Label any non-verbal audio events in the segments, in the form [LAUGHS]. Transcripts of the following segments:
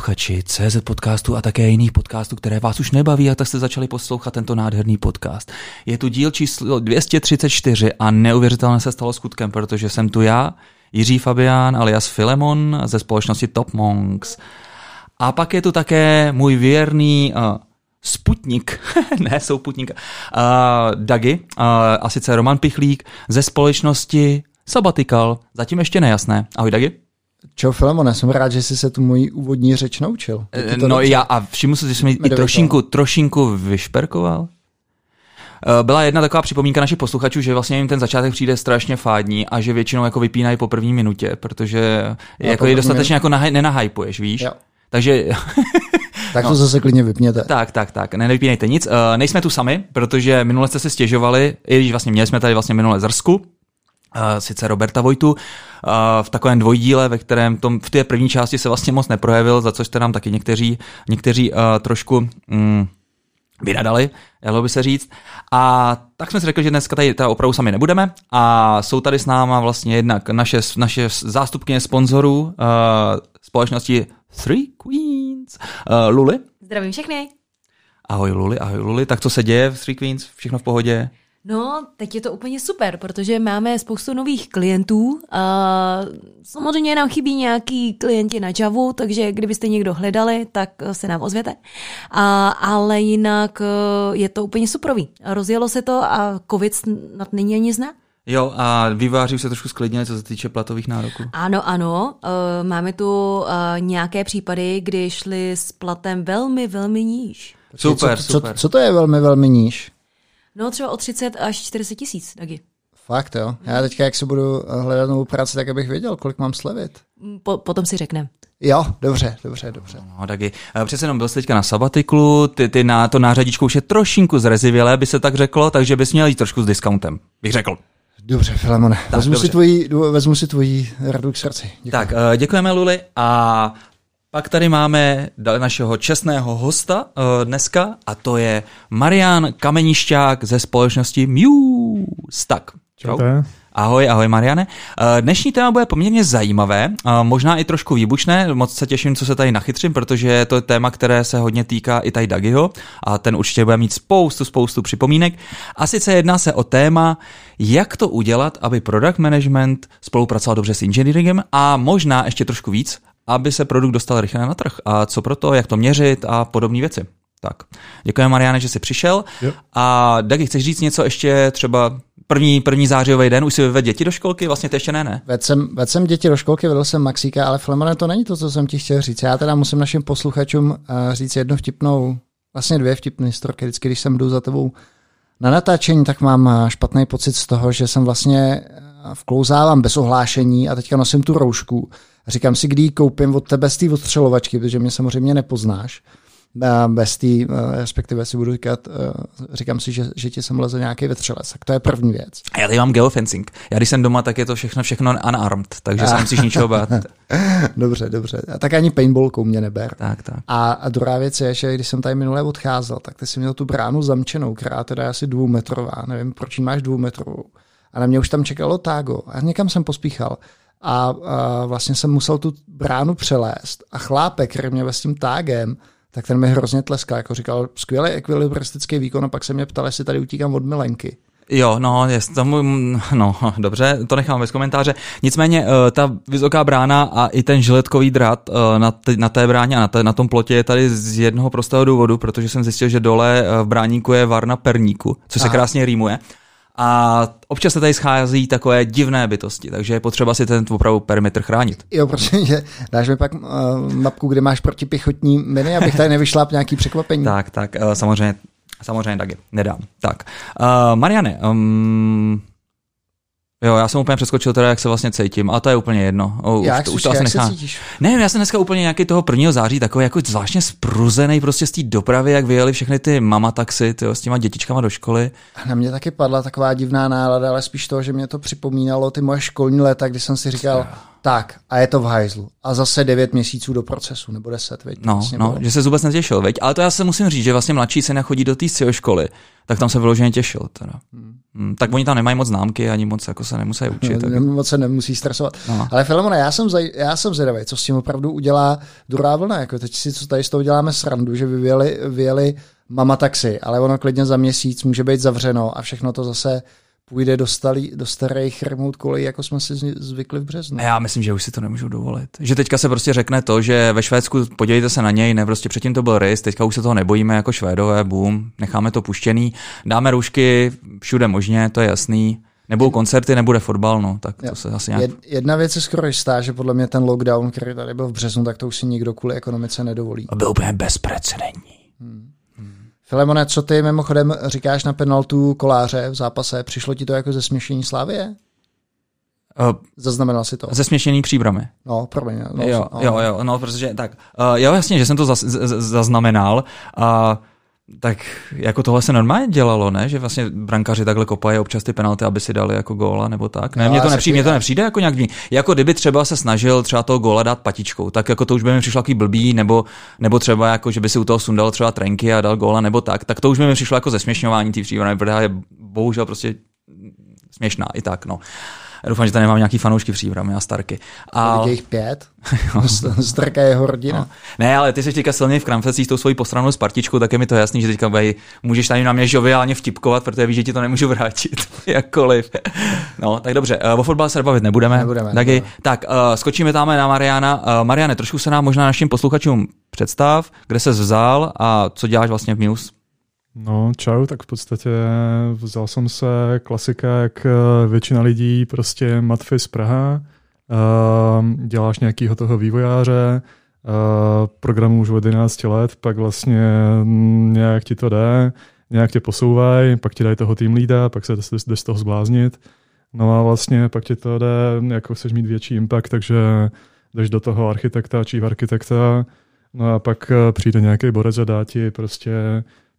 posluchači CZ podcastu a také jiných podcastů, které vás už nebaví a tak jste začali poslouchat tento nádherný podcast. Je tu díl číslo 234 a neuvěřitelně se stalo skutkem, protože jsem tu já, Jiří Fabián alias Filemon ze společnosti Top Monks. A pak je tu také můj věrný uh, Sputnik, [LAUGHS] ne souputník, uh, Dagi, uh, a sice Roman Pichlík ze společnosti Sabbatical. Zatím ještě nejasné. Ahoj Dagi. Čau Filemone, jsem rád, že jsi se tu moji úvodní řeč naučil. No dobře. já a všiml si, že jsem i trošinku, trošinku vyšperkoval. Eh, byla jedna taková připomínka našich posluchačů, že vlastně jim ten začátek přijde strašně fádní a že většinou jako vypínají po první minutě, protože no, jako je dostatečně jako nahaj, nenahajpuješ, víš? Jo. Takže... [LAUGHS] tak to no. zase klidně vypněte. Tak, tak, tak, ne, nevypínejte nic. Uh, nejsme tu sami, protože minule jste se stěžovali, i když vlastně měli jsme tady vlastně minule zrsku, sice Roberta Vojtu, v takovém dvojdíle, ve kterém tom, v té první části se vlastně moc neprojevil, za což jste nám taky někteří, někteří uh, trošku mm, vynadali, dalo by se říct. A tak jsme si řekli, že dneska tady teda opravdu sami nebudeme a jsou tady s náma vlastně jednak naše, naše zástupkyně sponzorů uh, společnosti Three Queens, uh, Luli. Zdravím všechny. Ahoj Luli, ahoj Luli. Tak co se děje v Three Queens? Všechno v pohodě? No, teď je to úplně super, protože máme spoustu nových klientů. A samozřejmě nám chybí nějaký klienti na Javu, takže kdybyste někdo hledali, tak se nám ozvěte. A, ale jinak eh, je to úplně superový. Rozjelo se to a covid snad není ani zná. Jo, a výváři se trošku sklidnili, co se týče platových nároků. Ano, ano. Uh, máme tu nějaké případy, kdy šli s platem velmi, velmi níž. Super, co, super. Co, co to je velmi, velmi níž? No třeba o 30 až 40 tisíc, taky. Fakt jo. Já teďka, jak se budu hledat novou práci, tak abych věděl, kolik mám slevit. Mm, po, potom si řekne. Jo, dobře, dobře, dobře. No, taky. Eh, přece jenom byl jsi teďka na sabatiklu, ty, ty na to nářadíčko už je trošinku zrezivělé, by se tak řeklo, takže bys měl jít trošku s discountem, bych řekl. Dobře, Filemone, vezmu, dobře. Si tvojí, vezmu si tvojí radu k srdci. Děkuji. Tak, eh, děkujeme Luli a pak tady máme našeho čestného hosta uh, dneska a to je Marian Kamenišťák ze společnosti Muse. Tak, čau. Ahoj, ahoj Mariane. Uh, dnešní téma bude poměrně zajímavé, uh, možná i trošku výbušné, moc se těším, co se tady nachytřím, protože to je téma, které se hodně týká i tady Dagiho a ten určitě bude mít spoustu, spoustu připomínek. A sice jedná se o téma, jak to udělat, aby product management spolupracoval dobře s engineeringem a možná ještě trošku víc, aby se produkt dostal rychle na trh. A co pro to, jak to měřit a podobné věci. Tak, děkujeme Mariane, že jsi přišel. Jo. A Dagi, chceš říct něco ještě třeba první, první zářijový den, už si vyvedl děti do školky? Vlastně to ještě ne, ne? Vedl jsem, vedl jsem děti do školky, vedl jsem Maxíka, ale Flemone, to není to, co jsem ti chtěl říct. Já teda musím našim posluchačům uh, říct jednu vtipnou, vlastně dvě vtipné historky. Vždycky, když jsem jdu za tebou na natáčení, tak mám eh, špatný pocit z toho, že jsem vlastně eh, vklouzávám bez ohlášení a teďka nosím tu roušku Říkám si, kdy ji koupím od tebe z té odstřelovačky, protože mě samozřejmě nepoznáš. Bez té, respektive si budu říkat, říkám si, že, že ti sem leze nějaký vetřelec. Tak to je první věc. A já tady mám geofencing. Já když jsem doma, tak je to všechno, všechno unarmed, takže se nemusíš ničeho bát. [LAUGHS] dobře, dobře. A tak ani paintballkou mě neber. Tak, tak. A, a druhá věc je, že když jsem tady minule odcházel, tak ty jsi měl tu bránu zamčenou, která teda je asi dvoumetrová. Nevím, proč máš dvoumetrovou. A na mě už tam čekalo tágo. A někam jsem pospíchal a, a vlastně jsem musel tu bránu přelézt a chlápek, který mě s tím tágem, tak ten mi hrozně tleskal, jako říkal, skvělý ekvilibristický výkon a pak se mě ptal, jestli tady utíkám od milenky. Jo, no, je, tomu, no, [LAUGHS] dobře, to nechám bez komentáře. Nicméně eh, ta vysoká brána a i ten žiletkový drat eh, na, t- na té bráně a na, t- na tom plotě je tady z jednoho prostého důvodu, protože jsem zjistil, že dole eh, v bráníku je varna perníku, co se krásně rýmuje. A občas se tady schází takové divné bytosti, takže je potřeba si ten opravdu perimetr chránit. Jo, protože dáš mi pak uh, mapku, kde máš protipěchotní miny, abych tady nevyšláp nějaký překvapení. tak, tak, uh, samozřejmě, samozřejmě taky, nedám. Tak, uh, Mariane, um, Jo, já jsem úplně přeskočil teda, jak se vlastně cítím, a to je úplně jedno. O, jak, už, to, už to asi nechám. Ne, já jsem dneska úplně nějaký toho prvního září takový jako zvláštně spruzený prostě z té dopravy, jak vyjeli všechny ty mama taxi tyjo, s těma dětičkama do školy. A na mě taky padla taková divná nálada, ale spíš to, že mě to připomínalo ty moje školní léta, kdy jsem si říkal, Tak, a je to v hajzlu. A zase 9 měsíců do procesu, nebo 10, veď? No, vlastně no, bylo. že se vůbec netěšil, veď? Ale to já se musím říct, že vlastně mladší se nechodí do té školy, tak tam se vyloženě těšil. Teda. Hmm. Tak oni tam nemají moc známky, ani moc jako se nemusí učit. tak. No, moc se nemusí stresovat. No. Ale Filemona, já jsem, zaj, já jsem zvědavý, co s tím opravdu udělá druhá vlna. Jako teď si co tady z toho děláme srandu, že vyjeli, vyjeli mama taxi, ale ono klidně za měsíc může být zavřeno a všechno to zase půjde do, stalý, do starých remote kolejí, jako jsme si zvykli v březnu. A já myslím, že už si to nemůžu dovolit. Že teďka se prostě řekne to, že ve Švédsku, podívejte se na něj, ne, prostě předtím to byl rys, teďka už se toho nebojíme jako Švédové, boom, necháme to puštěný, dáme roušky všude možně, to je jasný. Nebudou koncerty, nebude fotbal, no, tak to Jo. se asi nějak... Jed, jedna věc je skoro jistá, že podle mě ten lockdown, který tady byl v březnu, tak to už si nikdo kvůli ekonomice nedovolí. Byl úplně bezprecedentní. Filemone, co ty mimochodem říkáš na penaltu koláře v zápase? Přišlo ti to jako ze směšení Slávie? Uh, Zaznamenal si to? zesměšněný příbramy. No, promiň. No, jo, no. jo, jo, no, protože tak, uh, jo, jasně, že jsem to zaz, z, zaznamenal a tak jako tohle se normálně dělalo, ne? Že vlastně brankaři takhle kopají občas ty penalty, aby si dali jako góla nebo tak. Ne, Jo, mně to nepřijde, mně to nepřijde jako nějak, divný. jako kdyby třeba se snažil třeba toho góla dát patičkou, tak jako to už by mi přišlo takový blbý, nebo, nebo třeba jako, že by si u toho sundal třeba trenky a dal góla nebo tak, tak to už by mi přišlo jako zesměšňování té příbramy, protože je bohužel prostě směšná i tak, no. Já doufám, že tady nemám nějaký fanoušky příbramy a starky. A... Je jich pět. [LAUGHS] Strka je jeho rodina. No. Ne, ale ty jsi teďka silný v kramflecích s tou svojí postranou partičkou, tak je mi to jasný, že teďka bej, můžeš tady na mě žoviálně vtipkovat, protože víš, že ti to nemůžu vrátit. [LAUGHS] Jakkoliv. No, tak dobře, uh, o fotbale se bavit nebudeme. Nebudeme, Taky, nebudeme. tak, uh, skočíme tam na Mariana. Uh, Mariane, trošku se nám možná našim posluchačům představ, kde se vzal a co děláš vlastně v Muse. No, čau, tak v podstatě vzal jsem se klasika, jak eh, většina lidí, prostě Matfis Praha, uh, děláš nějakýho toho vývojáře, uh, programu už od 11 let, pak vlastně mm, nějak ti to jde, nějak tě posouvají, pak ti dají toho tým leada, pak se jdeš z toho zbláznit. No a vlastně pak ti to jde, jako chceš mít větší impact, takže jdeš do toho architekta, chief architekta, no a pak eh, přijde nějaký borec a dá ti prostě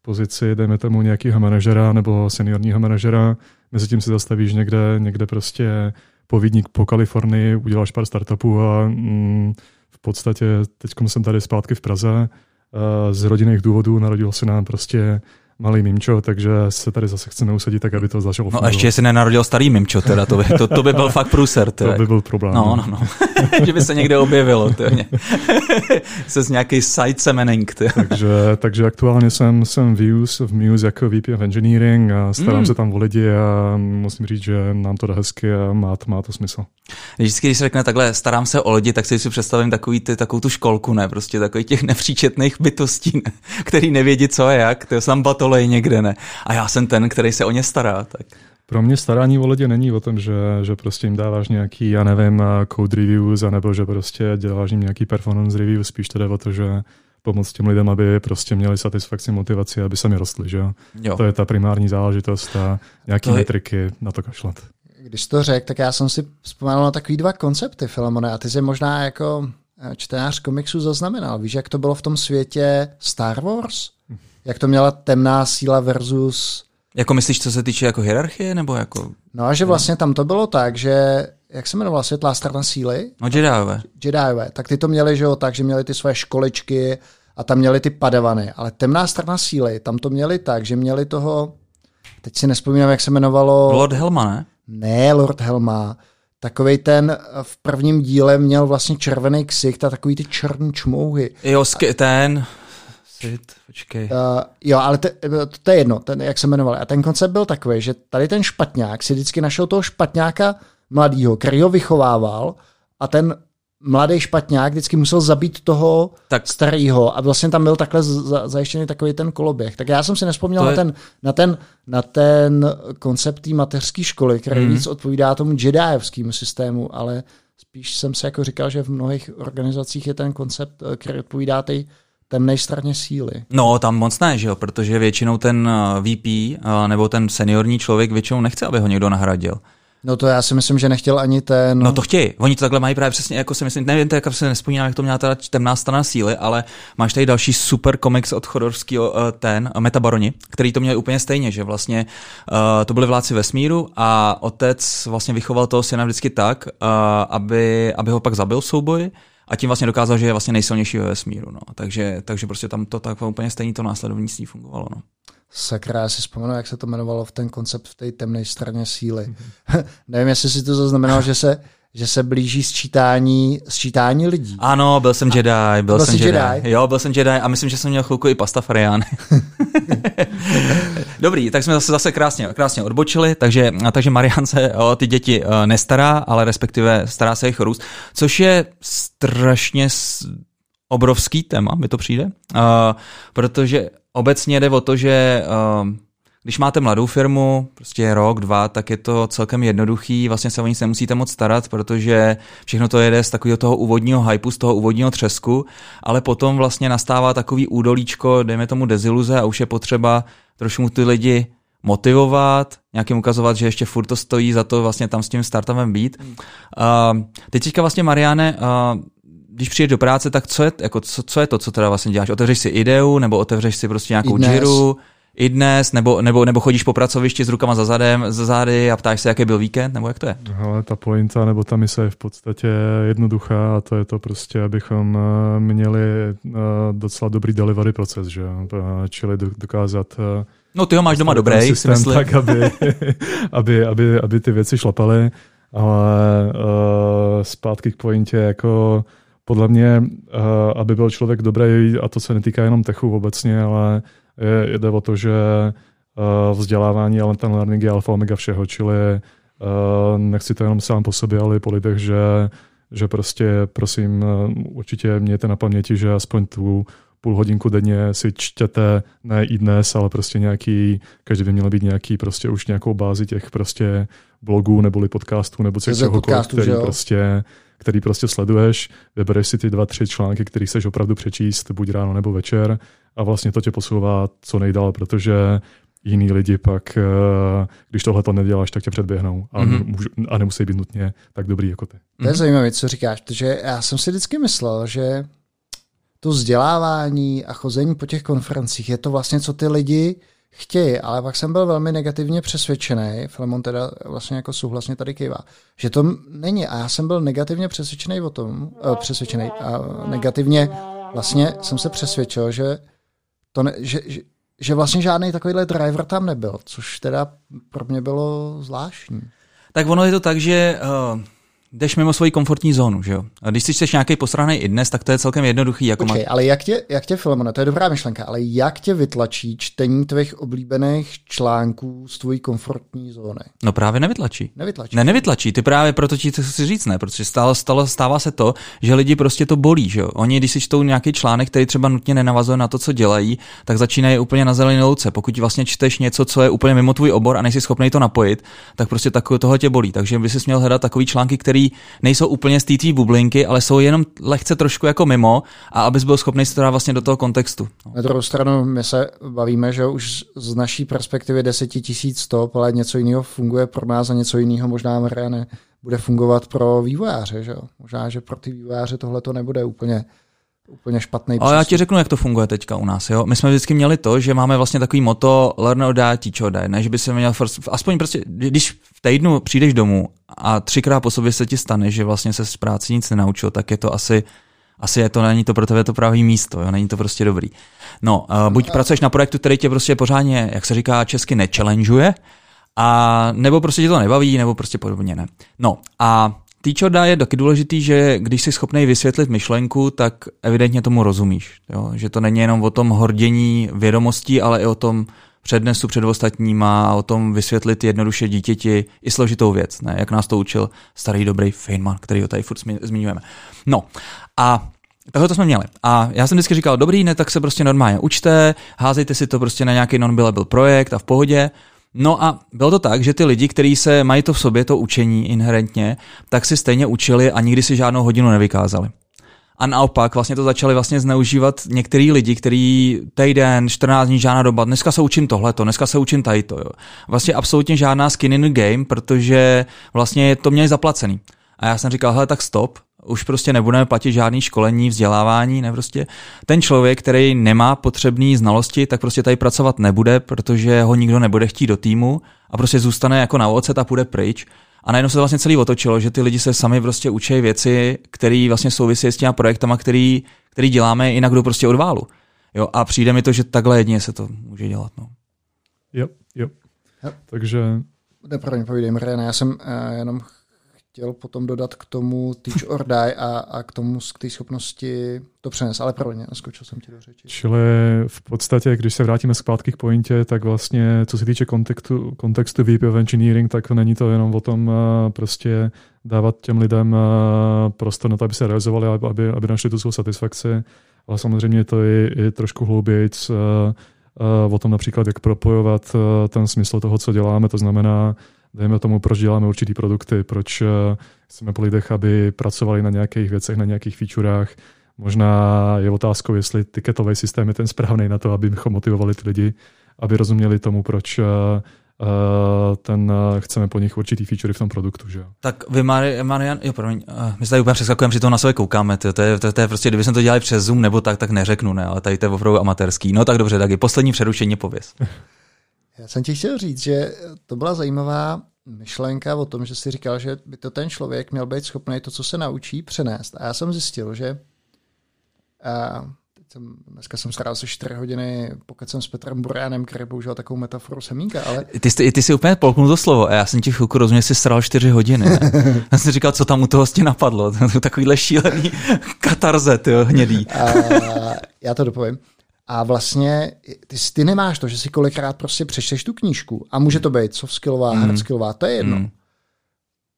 pozici, dejme tomu nějakého manažera nebo seniorního manažera, mezi tím si zastavíš někde, někde prostě po Vídni, po Kalifornii, uděláš pár startupů a mm, v podstatě teď jsem tady zpátky v Praze. eh, Z rodinných důvodů narodil se nám prostě malý mimčo, takže se tady zase chceme usadit tak, aby to začalo No a ještě se nenarodil starý Mimčo, teda, to by, to, to by byl fakt průser. to by byl problém. No, no, no. [LAUGHS] že by se někde objevilo. To je [LAUGHS] se z nějaký side semening. takže, takže aktuálně jsem, jsem v Muse, v Muse jako VP of Engineering a starám Mm. se tam o lidi a musím říct, že nám to jde hezky a má to, má to smysl. Vždycky, když se řekne takhle, starám se o lidi, tak si si představím takový ty, takovou tu školku, ne? Prostě takový těch nepříčetných bytostí, ne? [LAUGHS] který nevědí, co a jak, ty sam batolej někde, ne? A já jsem ten, který se o ně stará, tak. Pro mě starání o lidi není o tom, že, že prostě jim dáváš nějaký, já nevím, eh, code reviews, anebo že prostě děláš jim nějaký performance review, spíš to jde o to, že pomoct těm lidem, aby prostě měli satisfakci, motivaci, aby sami rostli, že jo? To je ta primární záležitost a nějaký To je- metriky na to kašlat. Když to řekl, tak já jsem si vzpomněl na takový dva koncepty, Filemone, a ty jsi možná jako eh, čtenář komiksu zaznamenal. Víš, jak to bylo v tom světě Star Wars? [LAUGHS] Jak to měla temná síla versus... Jako myslíš, co se týče jako hierarchie, nebo jako, No a že vlastně tam to bylo tak, že jak se jmenovala světlá strana síly? no Jediové. Jediové, tak ty to měli, že jo, tak, že měli ty své školičky a tam měli ty padavany. Ale temná strana síly, tam to měli tak, že měli toho, teď si nespomínám, jak se jmenovalo... Lord Helma, ne? Ne, Lord Helma. Takovej ten v prvním díle měl vlastně červený ksicht a takový ty černý čmouhy. Jo, sk- ten, Sid, počkej. Uh, jo, ale te, to, to je jedno, ten, jak se jmenoval. A ten koncept byl takový, že tady ten špatňák si vždycky našel toho špatňáka mladýho, který ho vychovával a ten mladý špatňák vždycky musel zabít toho Tak- starého a vlastně tam byl takhle za, zajištěný takový ten koloběh. Tak já jsem si nespomněl To na je- ten, na, ten, na ten koncept té mateřské školy, který Mhm. víc odpovídá tomu jedievskému systému, ale spíš jsem si jako říkal, že v mnohých organizacích je ten koncept, eh, který odpovídá té temné straně síly. No, tam moc ne, že jo, protože většinou ten eh, VP eh, nebo ten seniorní člověk většinou nechce, aby ho někdo nahradil. No to já si myslím, že nechtěl ani ten... No to chtějí. Oni to takhle mají právě přesně, jako si myslím, nevím, jak se nespomínám, jak to měla ta temná strana síly, ale máš tady další super komiks od Chodorského, uh, ten, Metabaroni, který to měl úplně stejně, že vlastně uh, to byli vládci vesmíru a otec vlastně vychoval toho syna vždycky tak, uh, aby, aby ho pak zabil v souboji a tím vlastně dokázal, že je vlastně nejsilnější ve vesmíru. No. Takže, takže prostě tam to tak úplně stejně to následovnictví fungovalo. No. Sakra, já si vzpomenu, jak se to jmenovalo v ten koncept v té temné straně síly. Mm-hmm. [LAUGHS] Nevím, jestli si to zaznamenal, že se, že se blíží sčítání, sčítání lidí. Ano, byl jsem Jedi, byl, byl jsem Jedi. Jedi. Jo, byl jsem Jedi a myslím, že jsem měl chvilku i pastafariány. [LAUGHS] Dobrý, tak jsme zase, zase krásně, krásně odbočili, takže, takže Marian se o ty děti eh, nestará, ale respektive stará se jejich růst, což je strašně obrovský téma, mi to přijde, uh, protože obecně jde o to, že uh, když máte mladou firmu, prostě rok, dva, tak je to celkem jednoduchý, vlastně se o nic nemusíte moc starat, protože všechno to jede z takového toho úvodního hypu, z toho úvodního třesku, ale potom vlastně nastává takový údolíčko, dejme tomu deziluze a už je potřeba trošku ty lidi motivovat, nějakým ukazovat, že ještě furt to stojí za to vlastně tam s tím startupem být. Uh, teď teďka vlastně Mariane, uh, když přijdeš do práce, tak co je, jako, co, co je to, co teda vlastně děláš? Otevřeš si ideu, nebo otevřeš si prostě nějakou džiru, i dnes, nebo, nebo, nebo chodíš po pracovišti s rukama za zadem, za zády a ptáš se, jaký byl víkend, nebo jak to je? Ale ta pointa, nebo ta mise je v podstatě jednoduchá a to je to prostě, abychom eh, měli eh, docela dobrý delivery proces, že čili dokázat eh, No ty ho máš doma dobrý, systém si myslím. tak, aby, [LAUGHS] aby, aby, aby ty věci šlapaly, ale uh, zpátky k pointě, jako podle mě, uh, aby byl člověk dobrý, a to se netýká jenom techu obecně, ale je, jde o to, že uh, vzdělávání a ten learning je alfa omega všeho, čili uh, nechci to jenom sám po sobě, ale i po lidech, že, že prostě prosím, uh, určitě mějte na paměti, že aspoň tu půl hodinku denně si čtěte, ne i dnes, ale prostě nějaký, každý by měl být nějaký prostě už nějakou bázi těch prostě blogů neboli podcastů nebo čehokoliv, který prostě který prostě sleduješ, vybereš si ty dva, tři články, který chceš opravdu přečíst, buď ráno nebo večer a vlastně to tě posouvá co nejdál, protože jiný lidi pak, eh, když tohle to neděláš, tak tě předběhnou a, mm-hmm. a nemusí být nutně tak dobrý jako ty. To je mm-hmm. zajímavé, co říkáš, protože já jsem si vždycky myslel, že to vzdělávání a chození po těch konferencích je to vlastně, co ty lidi chtějí, ale pak jsem byl velmi negativně přesvědčený, Flemon teda vlastně jako souhlasně tady kývá, že to není a já jsem byl negativně přesvědčený o tom, uh, přesvědčený a negativně vlastně jsem se přesvědčil, že to ne, že, že, že vlastně žádný takovýhle driver tam nebyl, což teda pro mě bylo zvláštní. Tak ono je to tak, že uh jdeš mimo svoji komfortní zónu, že jo? A když si chceš nějaký posraný i dnes, tak to je celkem jednoduchý. Jako Počkej, má... ale jak tě, jak tě Filemone, to je dobrá myšlenka, ale jak tě vytlačí čtení tvých oblíbených článků z tvojí komfortní zóny? No právě nevytlačí. Nevytlačí. Ne, nevytlačí, ty právě proto ti to chci říct, ne, protože stalo, stalo, stává se to, že lidi prostě to bolí, že jo? Oni, když si čtou nějaký článek, který třeba nutně nenavazuje na to, co dělají, tak začínají úplně na zelené louce. Pokud vlastně čteš něco, co je úplně mimo tvůj obor a nejsi schopný to napojit, tak prostě tak, toho tě bolí. Takže by si měl hledat takový články, který nejsou úplně z té tvý bublinky, ale jsou jenom lehce trošku jako mimo a abys byl schopný se to dát vlastně do toho kontextu. Na druhou stranu my se bavíme, že už z naší perspektivy 10 tisíc stop, ale něco jiného funguje pro nás a něco jiného možná Mariane bude fungovat pro vývojáře. Že? Možná, že pro ty vývojáře tohle to nebude úplně úplně špatný Ale já ti řeknu, jak to funguje teďka u nás. Jo? My jsme vždycky měli to, že máme vlastně takový moto learn or die, teach or die, ne? že by se měl first, aspoň prostě, když v týdnu přijdeš domů a třikrát po sobě se ti stane, že vlastně se z práci nic nenaučil, tak je to asi asi je to, není to pro tebe to pravý místo, jo? není to prostě dobrý. No, uh, buď no. pracuješ na projektu, který tě prostě pořádně, jak se říká česky, nechallengeuje, a nebo prostě tě to nebaví, nebo prostě podobně ne. No a Teacher je taky důležitý, že když jsi schopný vysvětlit myšlenku, tak evidentně tomu rozumíš. Jo? Že to není jenom o tom hordění vědomostí, ale i o tom přednesu před ostatníma a o tom vysvětlit jednoduše dítěti i složitou věc, ne? jak nás to učil starý dobrý Feynman, který ho tady furt zmiňujeme. No a Takhle to jsme měli. A já jsem vždycky říkal, dobrý, ne, tak se prostě normálně učte, házejte si to prostě na nějaký non-billable projekt a v pohodě. No a bylo to tak, že ty lidi, kteří se mají to v sobě, to učení inherentně, tak si stejně učili a nikdy si žádnou hodinu nevykázali. A naopak vlastně to začali vlastně zneužívat některý lidi, kteří týden, 14 dní, žádná doba, dneska se učím tohleto, dneska se učím tady to. Jo. Vlastně absolutně žádná skin in the game, protože vlastně to měli zaplacený. A já jsem říkal, hele, tak stop, už prostě nebudeme platit žádný školení, vzdělávání, ne prostě. Ten člověk, který nemá potřebné znalosti, tak prostě tady pracovat nebude, protože ho nikdo nebude chtít do týmu a prostě zůstane jako na ocet a půjde pryč. A najednou se to vlastně celý otočilo, že ty lidi se sami prostě učí věci, které vlastně souvisí s těma projektama, který, který děláme, jinak jdou prostě od válu. Jo, a přijde mi to, že takhle jedině se to může dělat. No. Jo, jo. Takže... Ne, promiň, povídej, Mariana, já jsem uh, jenom chtěl potom dodat k tomu teach or die a, a k tomu, k té schopnosti to přenes, ale prvně, naskočil jsem ti do řeči. Čili v podstatě, když se vrátíme zpátky k pointě, tak vlastně, co se týče kontextu, kontextu VP of Engineering, tak není to jenom o tom uh, prostě dávat těm lidem uh, prostor na to, aby se realizovali, aby, aby našli tu svou satisfakci, ale samozřejmě to je i trošku hloubějíc uh, o tom například, jak propojovat ten smysl toho, co děláme, to znamená, dejme tomu, proč děláme určitý produkty, proč eh, chceme po lidech, aby pracovali na nějakých věcech, na nějakých featurech. Možná je otázkou, jestli tiketový systém je ten správný na to, abychom motivovali ty lidi, aby rozuměli tomu, proč eh, eh, ten, chceme po nich určitý feature v tom produktu. Že? Tak vy, Marian, jo, promiň, my se tady úplně přeskakujeme, při toho na sebe koukáme, to, to, je, to, to je prostě, kdyby jsme to dělali přes Zoom nebo tak, tak neřeknu, ne, ale tady to je opravdu amatérský. No tak dobře, tak je poslední přerušení, pověz. [LAUGHS] Já jsem ti chtěl říct, že to byla zajímavá myšlenka o tom, že si říkal, že by to ten člověk měl být schopný to, co se naučí, přenést. A já jsem zjistil, že a teď jsem, dneska jsem strávil se 4 hodiny, pokud jsem s Petrem Burianem, který používal takovou metaforu semínka, ale... Ty, ty, ty jsi úplně polknul to slovo a já jsem ti chvilku rozuměl, že jsi sral 4 hodiny. Ne? [LAUGHS] já jsem říkal, co tam u toho tě napadlo. [LAUGHS] Takovýhle šílený katarze, ty hnědý. a, já to dopovím. A vlastně ty, ty nemáš to, že si kolikrát prostě přečteš tu knížku a může to být soft skillová, mm. hard skillová, to je jedno. Mm.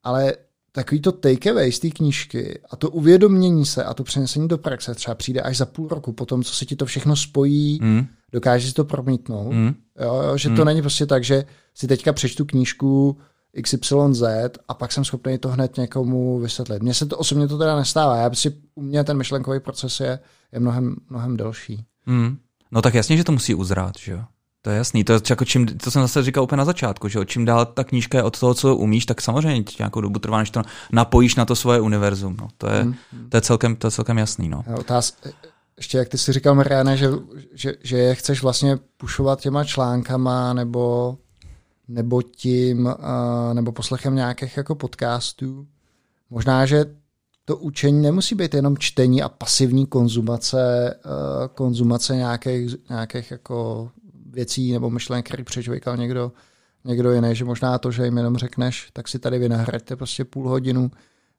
Ale takový to takeaway z té knížky a to uvědomění se a to přenesení do praxe třeba přijde až za půl roku po tom, co se ti to všechno spojí, mm. dokážeš si to promítnout. Mm. Jo, jo, že mm. to není prostě tak, že si teďka přečtu knížku XYZ a pak jsem schopný to hned někomu vysvětlit. Mně se to osobně to teda nestává. Já si, u mě ten myšlenkový proces je, je mnohem, mnohem delší. Mm. No tak jasně, že to musí uzrát, že jo. To je jasný. To, je jako čím, to jsem zase říkal úplně na začátku, že jo? čím dál ta knížka je od toho, co umíš, tak samozřejmě nějakou dobu trvá, než to napojíš na to svoje univerzum. No. To, je, hmm. to, je celkem, to je celkem jasný. No. Otáz, ještě jak ty si říkal, Mariana, že, že, že je chceš vlastně pušovat těma článkama nebo, nebo tím, uh, nebo poslechem nějakých jako podcastů. Možná, že to učení nemusí být jenom čtení a pasivní konzumace, uh, konzumace nějakých, nějakých jako věcí nebo myšlenek, který přečvíkal někdo, někdo jiný, že možná to, že jim jenom řekneš, tak si tady vynahraďte prostě půl hodinu,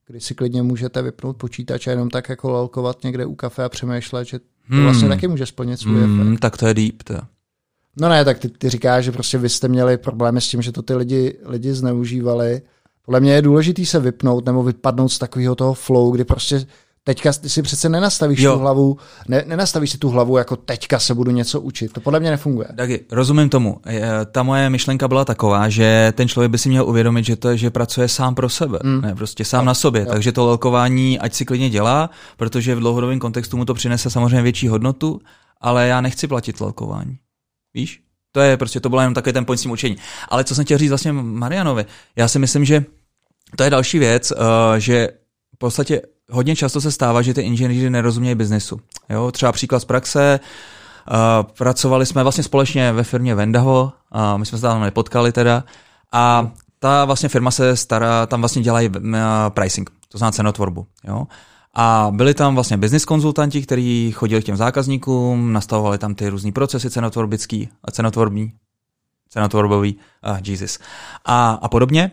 kdy si klidně můžete vypnout počítač a jenom tak jako lalkovat někde u kafe a přemýšlet, že to hmm. vlastně taky může splnit svůj hmm, efekt. Tak to je deep, to. No ne, tak ty, ty říkáš, že prostě vy jste měli problémy s tím, že to ty lidi, lidi zneužívali podle mě je důležité se vypnout nebo vypadnout z takového toho flow, kdy prostě teďka si přece nenastavíš jo. tu hlavu, ne, nenastavíš si tu hlavu jako teďka se budu něco učit. To podle mě nefunguje. Taky, rozumím tomu. Ta moje myšlenka byla taková, že ten člověk by si měl uvědomit, že to že pracuje sám pro sebe, mm. ne, prostě sám jo. na sobě. Jo. Takže to lelkování ať si klidně dělá, protože v dlouhodobém kontextu mu to přinese samozřejmě větší hodnotu, ale já nechci platit lelkování. Víš? To je prostě, to bylo jenom takový ten point s tím učení. Ale co jsem chtěl říct vlastně Marianovi, já si myslím, že to je další věc, uh, že v podstatě hodně často se stává, že ty inženýři nerozumějí biznesu. Jo, třeba příklad z praxe, uh, pracovali jsme vlastně společně ve firmě Vendaho, my jsme se tam nepotkali teda, a ta vlastně firma se stará, tam vlastně dělají uh, pricing, to znamená cenotvorbu. Jo? A byli tam vlastně business konzultanti, kteří chodili k těm zákazníkům, nastavovali tam ty různé procesy cenotvorbický cenotvorbní, cenotvorbový, uh, Jesus, a, a podobně.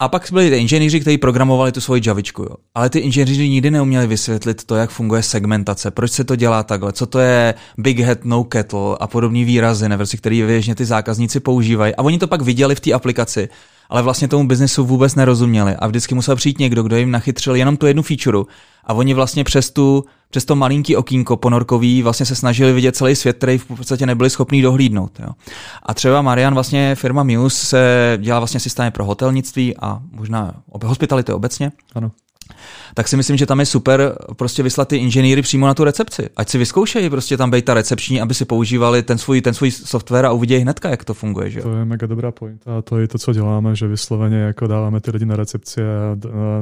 A pak byli ty inženýři, kteří programovali tu svoji Javičku. Jo. Ale ty inženýři nikdy neuměli vysvětlit to, jak funguje segmentace, proč se to dělá takhle, co to je big head, no kettle a podobný výrazy, ne, který většině ty zákazníci používají. A oni to pak viděli v té aplikaci, ale vlastně tomu biznesu vůbec nerozuměli. A vždycky musel přijít někdo, kdo jim nachytřil jenom tu jednu feature. A oni vlastně přes, tu, přes to malinký okýnko ponorkový vlastně se snažili vidět celý svět, který v podstatě nebyli schopni dohlídnout. Jo. A třeba Marian, vlastně firma Muse se dělá vlastně systémy pro hotelnictví a možná hospitality obecně. Ano. Tak si myslím, že tam je super prostě vyslat ty inženýry přímo na tu recepci. Ať si vyzkoušejí prostě tam být ta recepční, aby si používali ten svůj, ten svůj software a uvidějí hnedka, jak to funguje. Že? To je mega dobrá point a to je to, co děláme, že vysloveně jako dáváme ty lidi na recepci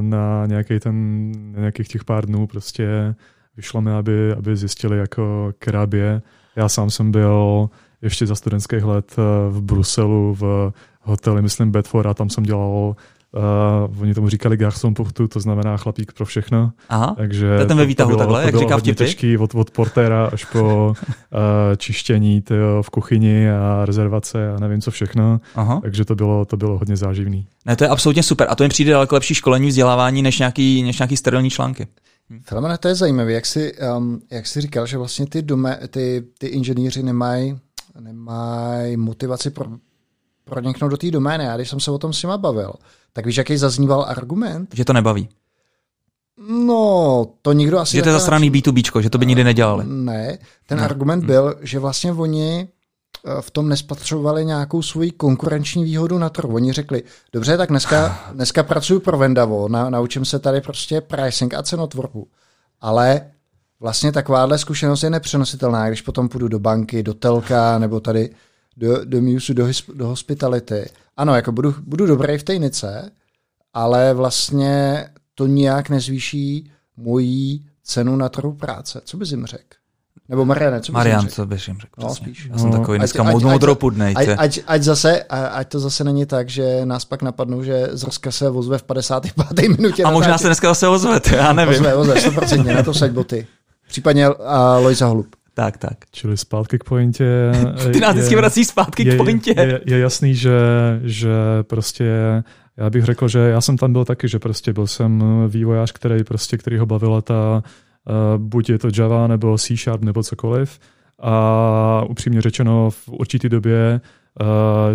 na nějaký ten, na nějakých těch pár dnů prostě vyšleme, aby, aby zjistili, jako krábě. Já sám jsem byl ještě za studentských let eh, v Bruselu v hoteli, myslím Bedford a tam jsem dělal Uh, oni tomu říkali garçon pour tout, to znamená chlapík pro všechno. Aha, Takže to je ten ve výtahu bylo, takhle, to jak říká vtipy? těžký od, od portéra až po uh, [LAUGHS] čištění tyjo, v kuchyni a rezervace a nevím co všechno. Aha. Takže to bylo, to bylo hodně záživný. Ne, to je absolutně super. A to jim přijde daleko lepší školení, vzdělávání, než nějaký, než nějaký sterilní články. Filemone, to je zajímavé, jak jsi, um, jak jsi říkal, že vlastně ty, dome, ty, ty inženýři nemají nemaj motivaci pro, proniknout do té domény. Já když jsem se o tom s nima bavil, tak víš, jaký zazníval argument? Že to nebaví. No, to nikdo asi... Že to je zasraný B2B, že to by nikdy nedělali. Ne, ten no. argument byl, že vlastně oni eh, v tom nespatřovali nějakou svoji konkurenční výhodu na trhu. Oni řekli, dobře, tak dneska, [SIGHS] dneska pracuji pro Vendavo, na, naučím se tady prostě pricing a cenotvorbu. Ale vlastně takováhle zkušenost je nepřenositelná, když potom půjdu do banky, do telka nebo tady do, do do, do hospitality. Ano, jako budu, budu dobrý v ténice, ale vlastně to nijak nezvýší mojí cenu na trhu práce. Co bys jim řekl? Nebo Mariane, co bys Marian, jim řekl? co bys jim řekl? No, přesně. spíš. Já jsem No. takový dneska Ať- ať- moud- ať-. Ať, ať, ať, zase, a- ať to zase není tak, že nás pak napadnou, že z Roska se vozve v 55. minutě. A možná se dneska zase ozvete, já nevím. Ozve, ozve, 100%, na to saď boty. Případně uh, Lojza Holub. Tak, tak. Čili zpátky k pointě. [LAUGHS] Ty nás vždycky vracíš zpátky je, k pointě. Je, je jasný, že, že prostě já bych řekl, že já jsem tam byl taky, že prostě byl jsem vývojář, který prostě, který ho bavila ta, uh, buď je to Java nebo C Sharp nebo cokoliv. A upřímně řečeno, v určité době uh,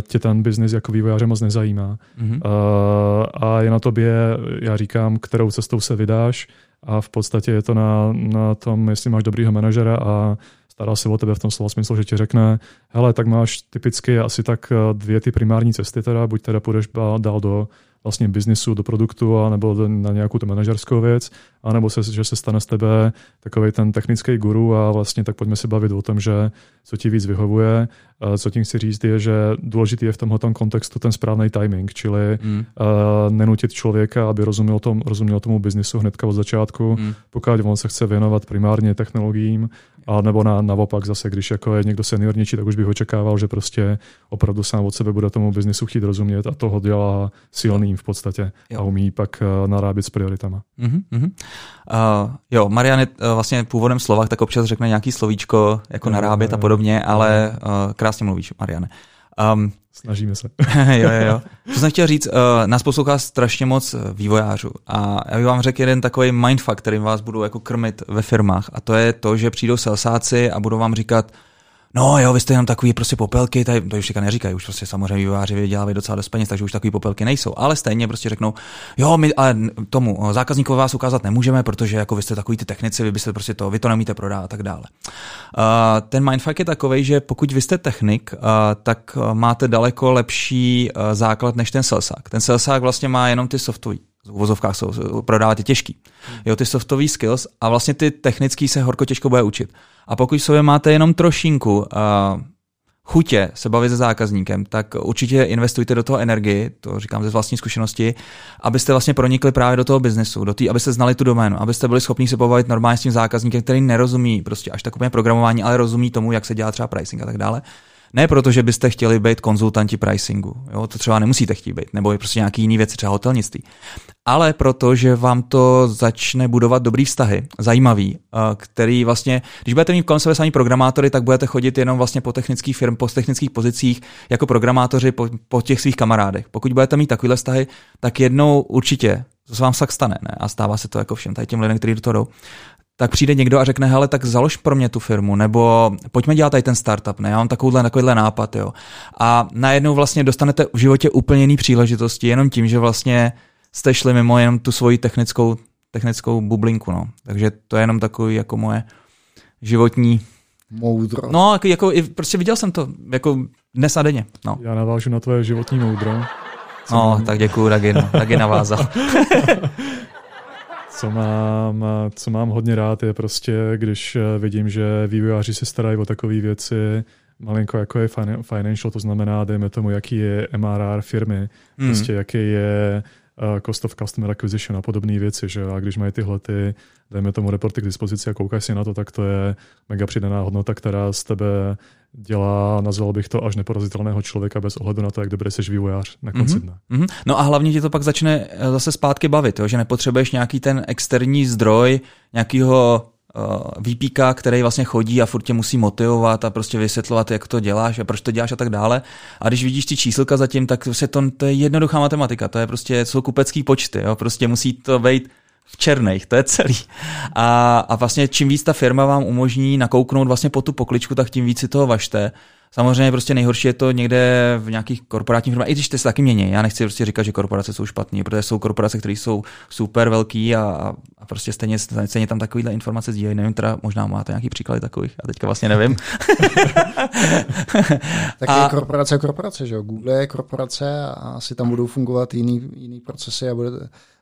tě ten biznis jako vývojáře moc nezajímá. Mhm. Uh, a je na tobě, já říkám, kterou cestou se vydáš a v podstatě je to na, na tom, jestli máš dobrýho manažera a stará se o tebe v tom slova smyslu, že ti řekne, hele, tak máš typicky asi tak eh, dvě ty primární cesty, teda, buď teda půjdeš dál do vlastně biznisu, do produktu, a nebo na nějakou tu manažerskou věc, anebo se, že se stane z tebe takový ten technický guru a vlastně tak pojďme se bavit o tom, že co ti víc vyhovuje. Co tím chci říct je, že důležitý je v tomhle kontextu ten správný timing, čili Mm. uh, nenutit člověka, aby rozuměl, tom, rozuměl tomu biznisu hnedka od začátku, Mm. pokud on se chce věnovat primárně technologiím, a nebo na, naopak zase, když jako je někdo seniornější, tak už bych očekával, že prostě opravdu sám od sebe bude tomu biznisu chtít rozumět a toho dělá silným v podstatě Jo. a umí pak uh, narábit s prioritama. Mhm, mhm. Uh, jo, Marian je uh, vlastně původem Slovak, tak občas řekne nějaký slovíčko, jako narábět a podobně, ale uh, krásně mluvíš, Mariane. Um, Snažíme se. [LAUGHS] jo, jo, jo. Co jsem chtěl říct, uh, nás poslouchá strašně moc eh, vývojářů a já bych vám řekl jeden takový mindfuck, kterým vás budu jako krmit ve firmách a to je to, že přijdou salesáci a budou vám říkat, no jo, vy jste jenom takový prostě popelky, tady, to už říká neříkají, už prostě samozřejmě vývojáři vydělávají docela dost peněz, takže už takový popelky nejsou, ale stejně prostě řeknou, jo, my ale tomu eh, zákazníkovi vás ukázat nemůžeme, protože jako vy jste takový ty technici, vy byste prostě to, vy to nemíte prodávat a tak dále. Uh, ten mindfuck je takový, že pokud vy jste technik, uh, tak máte daleko lepší uh, základ než ten salesák. Ten salesák vlastně má jenom ty softový v uvozovkách jsou, prodávat je těžký. Jo, ty softové skills a vlastně ty technický se horko těžko bude učit. A pokud v sobě máte jenom trošinku uh, chutě se bavit se zákazníkem, tak určitě investujte do toho energii, to říkám ze vlastní zkušenosti, abyste vlastně pronikli právě do toho biznesu, do tý, abyste znali tu doménu, abyste byli schopni se pobavit normálně s tím zákazníkem, který nerozumí prostě až tak úplně programování, ale rozumí tomu, jak se dělá třeba pricing a tak dále. Ne proto, že byste chtěli být konzultanti pricingu, jo, to třeba nemusíte chtít být, nebo je prostě nějaký jiný věci, třeba hotelnictví, ale proto, že vám to začne budovat dobrý vztahy, zajímavý, eh, který vlastně, když budete mít kolem sebe samý programátory, tak budete chodit jenom vlastně po technických firm, po technických pozicích jako programátoři po, po těch svých kamarádech. Pokud budete mít takovýhle vztahy, tak jednou určitě, to se vám tak stane, ne? A stává se to jako všem tady těm lidem, kteří do toho jdou, tak přijde někdo a řekne, hele, tak založ pro mě tu firmu, nebo pojďme dělat tady ten startup, ne, já mám takovouhle, takovýhle nápad, jo. A najednou vlastně dostanete v životě úplně jiný příležitosti, jenom tím, že vlastně jste šli mimo jenom tu svoji technickou, technickou bublinku, no. Takže to je jenom takový jako moje životní, Moudro. no, jako, jako i- prostě viděl jsem to, jako dnes a denně, no. Já navážu na tvoje životní moudro. No, mám- tak děkuju, Dagi, no. Dagi navázal. [LAUGHS] co mám, co mám hodně rád, je prostě, když vidím, že vývojáři se starají o takové věci, malinko jako je financial, to znamená, dejme tomu, jaký je MRR firmy, mm. prostě jaký je cost of customer acquisition a podobné věci, že a když mají tyhle ty, dejme tomu reporty k dispozici a koukáš si na to, tak to je mega přidaná hodnota, která z tebe dělá, nazval bych to, až neporazitelného člověka bez ohledu na to, jak dobrý jsi vývojář na konci mm-hmm. dne. Mm-hmm. No a hlavně ti to pak začne eh, zase zpátky bavit, jo? že nepotřebuješ nějaký ten externí zdroj, nějakýho uh, VPka, který vlastně chodí a furt tě musí motivovat a prostě vysvětlovat, jak to děláš a proč to děláš a tak dále. A když vidíš ty číselka zatím, tak se to, to je jednoduchá matematika, to je prostě, jsou kupecký počty, jo? prostě musí to být v černých, to je celý. A, a vlastně čím víc ta firma vám umožní nakouknout vlastně po tu pokličku, tak tím víc si toho vašte. Samozřejmě prostě nejhorší je to někde v nějakých korporátních firmách, i když to se taky mění. Já nechci prostě říkat, že korporace jsou špatné, protože jsou korporace, které jsou super velký a, a prostě stejně, stejně tam takovýhle informace sdílejí. Nevím, teda možná máte nějaký příklady takových, a teďka vlastně nevím. [LAUGHS] tak a... je korporace korporace, že jo? Google je korporace a asi tam budou fungovat jiný, jiný procesy a, bude,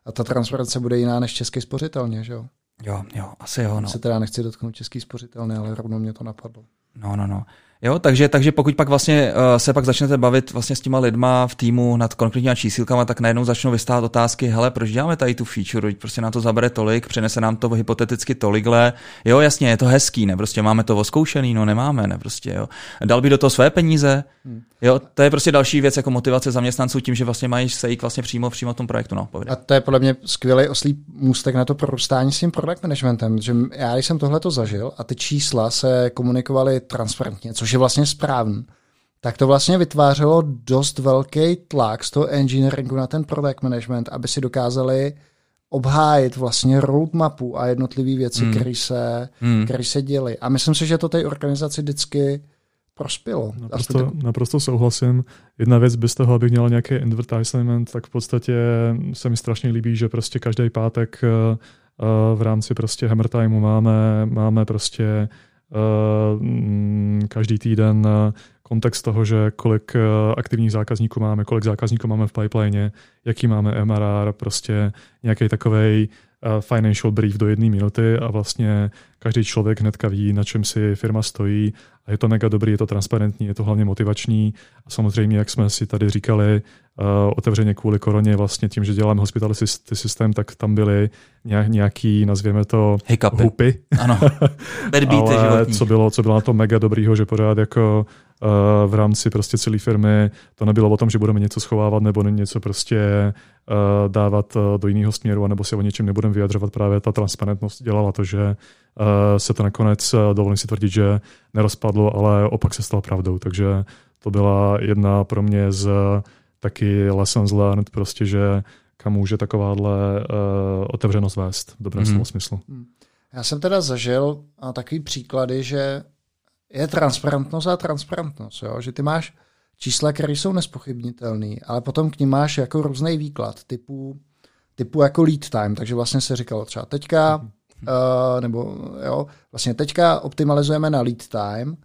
a ta transparence bude jiná než český spořitelně, že jo? Jo, jo, asi jo. No. Se teda nechci dotknout český spořitelné, ale rovnou mě to napadlo. No, no, no. Jo, takže, takže pokud pak vlastně uh, se pak začnete bavit vlastně s těma lidma v týmu nad konkrétníma čísílkama, tak najednou začnou vystávat otázky, hele, proč děláme tady tu feature, prostě na to zabere tolik, přenese nám to hypoteticky tolikle. Jo, jasně, je to hezký, ne, prostě máme to oskoušený, no nemáme, ne, prostě, jo. Dal by do toho své peníze, hmm. jo, to je prostě další věc jako motivace zaměstnanců tím, že vlastně mají sejít vlastně přímo, přímo v tom projektu, no, povědě. A to je podle mě skvělý oslý můstek na to prorůstání s tím product managementem, že já, když jsem tohle to zažil a ty čísla se komunikovaly transparentně, což je vlastně správně správný, tak to vlastně vytvářelo dost velký tlak z toho engineeringu na ten product management, aby si dokázali obhájit vlastně roadmapu a jednotlivé věci, mm. které se, mm. se děly. A myslím si, že to té organizaci vždycky prospělo. Naprosto, tak... naprosto souhlasím. Jedna věc bez toho, abych měl nějaký advertisement, tak v podstatě se mi strašně líbí, že prostě každý pátek uh, v rámci prostě Hammer Timeu máme, máme prostě Eh, každý týden eh, kontext toho, že kolik eh, aktivních zákazníků máme, kolik zákazníků máme v pipeline, jaký máme MRR, prostě nějaký takový financial brief do jedné minuty a vlastně každý člověk hnedka ví, na čem si firma stojí a je to mega dobrý, je to transparentní, je to hlavně motivační a samozřejmě, jak jsme si tady říkali, otevřeně kvůli koroně, vlastně tím, že děláme hospitality systém, tak tam byly nějaký, nazvěme to, Hiccupy. hupy. Ano, [LAUGHS] Ale co bylo, co bylo na to mega dobrýho, že pořád jako v rámci prostě celé firmy to nebylo o tom, že budeme něco schovávat nebo něco prostě uh, dávat uh, do jiného směru, anebo si o něčem nebudeme vyjadřovat. Právě ta transparentnost dělala to, že se to nakonec, dovolím si tvrdit, že nerozpadlo, ale opak se stal pravdou. Takže to byla jedna pro mě z taky lessons learned, prostě, že kam může takováhle uh, otevřenost vést v dobrém mm. slova smyslu. Hmm. Já jsem teda zažil a takový příklady, že je transparentnost a transparentnost, jo? že ty máš čísla, které jsou nespochybnitelné, ale potom k ním máš jako různý výklad, typu, typu jako lead time, takže vlastně se říkalo třeba teďka, uh, nebo jo, vlastně teďka optimalizujeme na lead time,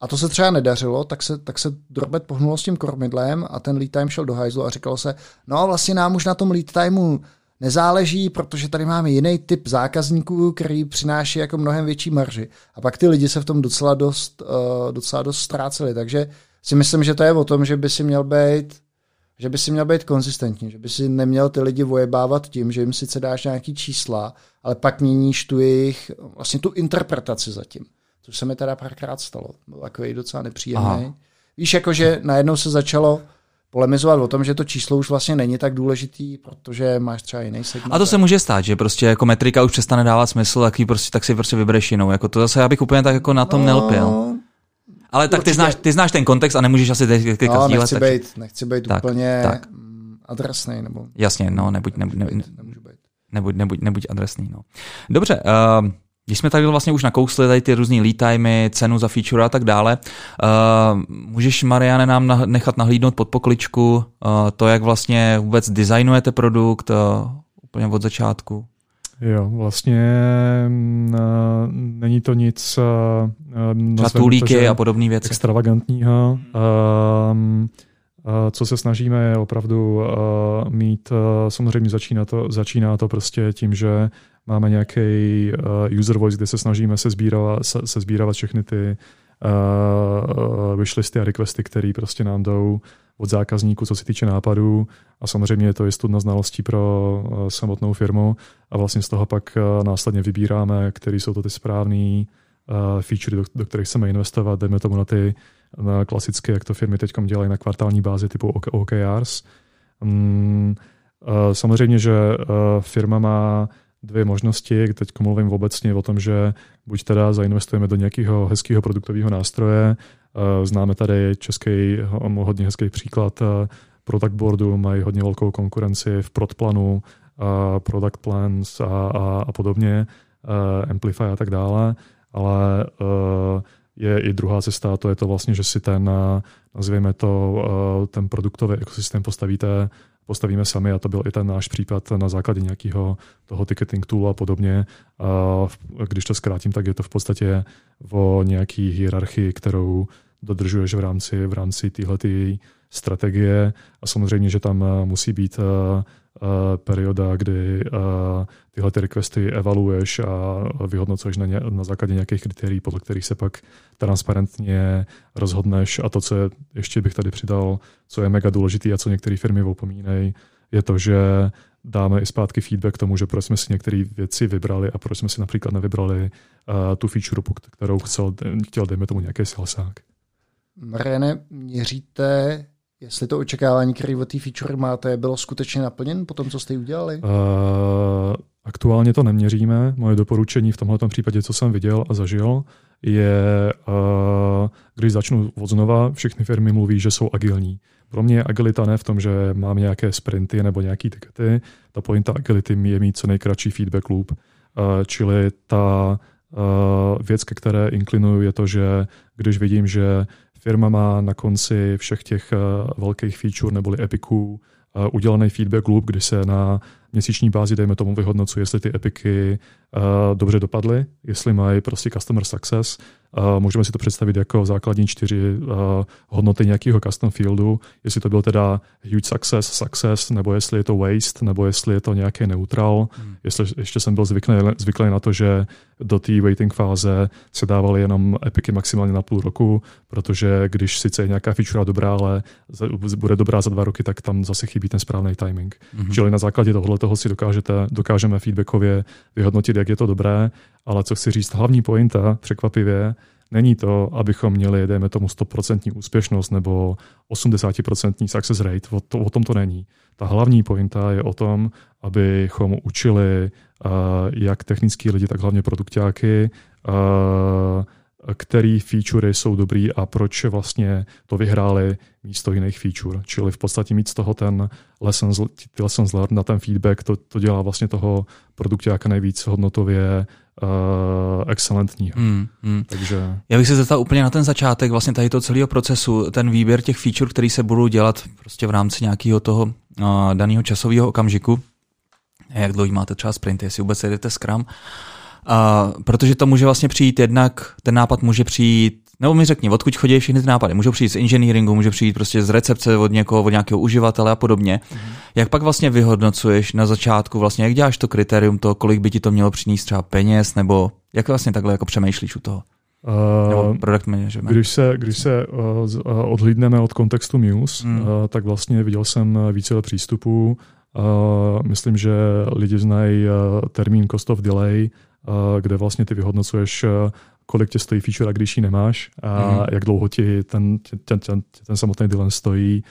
a to se třeba nedařilo, tak se, tak se Drobet pohnulo s tím kormidlem a ten lead time šel do hajzlu a říkalo se, no vlastně nám už na tom lead timeu nezáleží, protože tady máme jiný typ zákazníků, který přináší jako mnohem větší marži. A pak ty lidi se v tom docela dost, uh, docela dost ztráceli. Takže si myslím, že to je o tom, že by si měl být že by si měl být konzistentní, že by si neměl ty lidi vojebávat tím, že jim sice dáš nějaký čísla, ale pak měníš tu jejich, vlastně tu interpretaci zatím. Což se mi teda párkrát stalo. Byl takový docela nepříjemný. Aha. Víš, jakože najednou se začalo polemizovat o tom, že to číslo už vlastně není tak důležitý, protože máš třeba jiný segment. A to se může stát, že prostě jako metrika už přestane dávat smysl, tak, prostě, tak si prostě vybereš jinou. Jako to zase já bych úplně tak jako na tom no, nelpil. Ale tak ty znáš, ty znáš ten kontext a nemůžeš asi teďka no, sdílet. Nechci, tak... být, nechci být tak, úplně tak. adresný. Nebo... Jasně, no, nebuď, nebuď, nebuď, nebuď, nebuď, nebuď adresný. No. Dobře, uh, když jsme tady vlastně už nakousli tady ty různý lead timey, cenu za feature a tak dále, uh, můžeš, Mariane, nám nechat nahlídnout pod pokličku uh, to, jak vlastně vůbec designujete produkt uh, úplně od začátku? Jo, vlastně uh, není to nic uh, tulíky a podobné věci. Extravagantního. Uh, Co se snažíme je opravdu mít, samozřejmě začíná to, začíná to prostě tím, že máme nějaký user voice, kde se snažíme se sbírat, se, všechny ty wishlisty a requesty, které prostě nám jdou od zákazníků, co se týče nápadů. A samozřejmě je to i studna znalostí pro samotnou firmu. A vlastně z toho pak následně vybíráme, které jsou to ty správné feature, do, do kterých chceme investovat, dejme tomu na ty na klasické, jak to firmy teď dělají na kvartální bázi typu OKRs. Mm, samozřejmě, že firma má dvě možnosti. Teď mluvím obecně o tom, že buď teda zainvestujeme do nějakého hezkého produktového nástroje. Známe tady český hodně hezký příklad Product Boardu, mají hodně velkou konkurenci v Prodplanu, Product Plans a, a, a podobně, Amplify a tak dále ale eh, je i druhá cesta, to je to vlastně, že si ten, eh, nazvěme to, eh, ten produktový ekosystém postavíte, postavíme sami a to byl i ten náš případ na základě nějakého toho ticketing toolu a podobně. A když to zkrátím, tak je to v podstatě o nějaký hierarchii, kterou dodržuješ v rámci, v rámci téhleté strategie a samozřejmě, že tam musí být Eh, perioda, kdy eh, tyhle ty requesty evaluuješ a vyhodnocuješ na, ně, na základě nějakých kritérií, podle kterých se pak transparentně rozhodneš. A to, co je, ještě bych tady přidal, co je mega důležitý a co některé firmy opomínají, je to, že dáme i zpátky feedback tomu, že proč jsme si některé věci vybrali a proč jsme si například nevybrali uh, tu feature, kterou chcel, chtěl, dejme tomu, nějaký salesák. Mariane, měříte Jestli to očekávání, které od té feature máte, bylo skutečně naplněn po tom, co jste udělali? Uh, aktuálně to neměříme. Moje doporučení v tomhle případě, co jsem viděl a zažil, je, uh, když začnu od znova, všechny firmy mluví, že jsou agilní. Pro mě je agilita ne v tom, že mám nějaké sprinty nebo nějaké tikety. Ta pointa agility je mít co nejkratší feedback loop. Uh, čili ta uh, věc, ke které inklinuju, je to, že když vidím, že firma má na konci všech těch eh, velkých feature neboli epiků eh, udělaný feedback loop, kdy se na měsíční bázi, dejme tomu, vyhodnocuje, jestli ty epiky uh, dobře dopadly, jestli mají prostě customer success. Můžeme si to představit jako základní čtyři hodnoty nějakého custom fieldu, jestli to byl teda huge success, success, nebo jestli je to waste, nebo jestli je to nějaký neutral. Hmm. Jestli ještě jsem byl zvyklý, zvyklý na to, že do té waiting fáze se dávaly jenom epiky maximálně na půl roku, protože když sice je nějaká feature dobrá, ale bude dobrá za dva roky, tak tam zase chybí ten správný timing. Hmm. Čili na základě tohoto toho si dokážete, dokážeme feedbackově vyhodnotit, jak je to dobré, ale co chci říct, hlavní pointa, překvapivě, není to, abychom měli, dejme tomu, 100% úspěšnost nebo 80% success rate, o, to, o tom to není. Ta hlavní pointa je o tom, abychom učili jak technický lidi, tak hlavně produktáky, který featurey jsou dobrý a proč vlastně to vyhráli místo jiných feature. Čili v podstatě mít z toho ten lessons, ty lessons learned na ten feedback, to, to dělá vlastně toho produktu jako nejvíc hodnotově uh, excelentní. Hmm, hmm. Takže... Já bych se zeptal úplně na ten začátek vlastně tady toho celého procesu, ten výběr těch feature, který se budou dělat prostě v rámci nějakého toho uh, daného časového okamžiku. Jak dlouhý máte třeba sprinty, jestli vůbec jedete Scrum. Uh, protože to může vlastně přijít jednak, ten nápad může přijít, nebo mi řekni, odkud chodí všechny ty nápady. Můžou přijít z engineeringu, může přijít prostě z recepce od někoho, od nějakého uživatele a podobně. Mm-hmm. Jak pak vlastně vyhodnocuješ na začátku, vlastně jak děláš to kritérium to, kolik by ti to mělo přinést třeba peněz, nebo jak vlastně takhle jako přemýšlíš u toho? Uh, nebo product management. Když se, když se uh, odhlídneme od kontextu Muse, mm. uh, tak vlastně viděl jsem více přístupů. Uh, myslím, že lidi znají uh, termín cost of delay, kde vlastně ty vyhodnocuješ, kolik tě stojí feature, když ji nemáš a mm. jak dlouho ti ten, ten, ten, ten samotný delay stojí.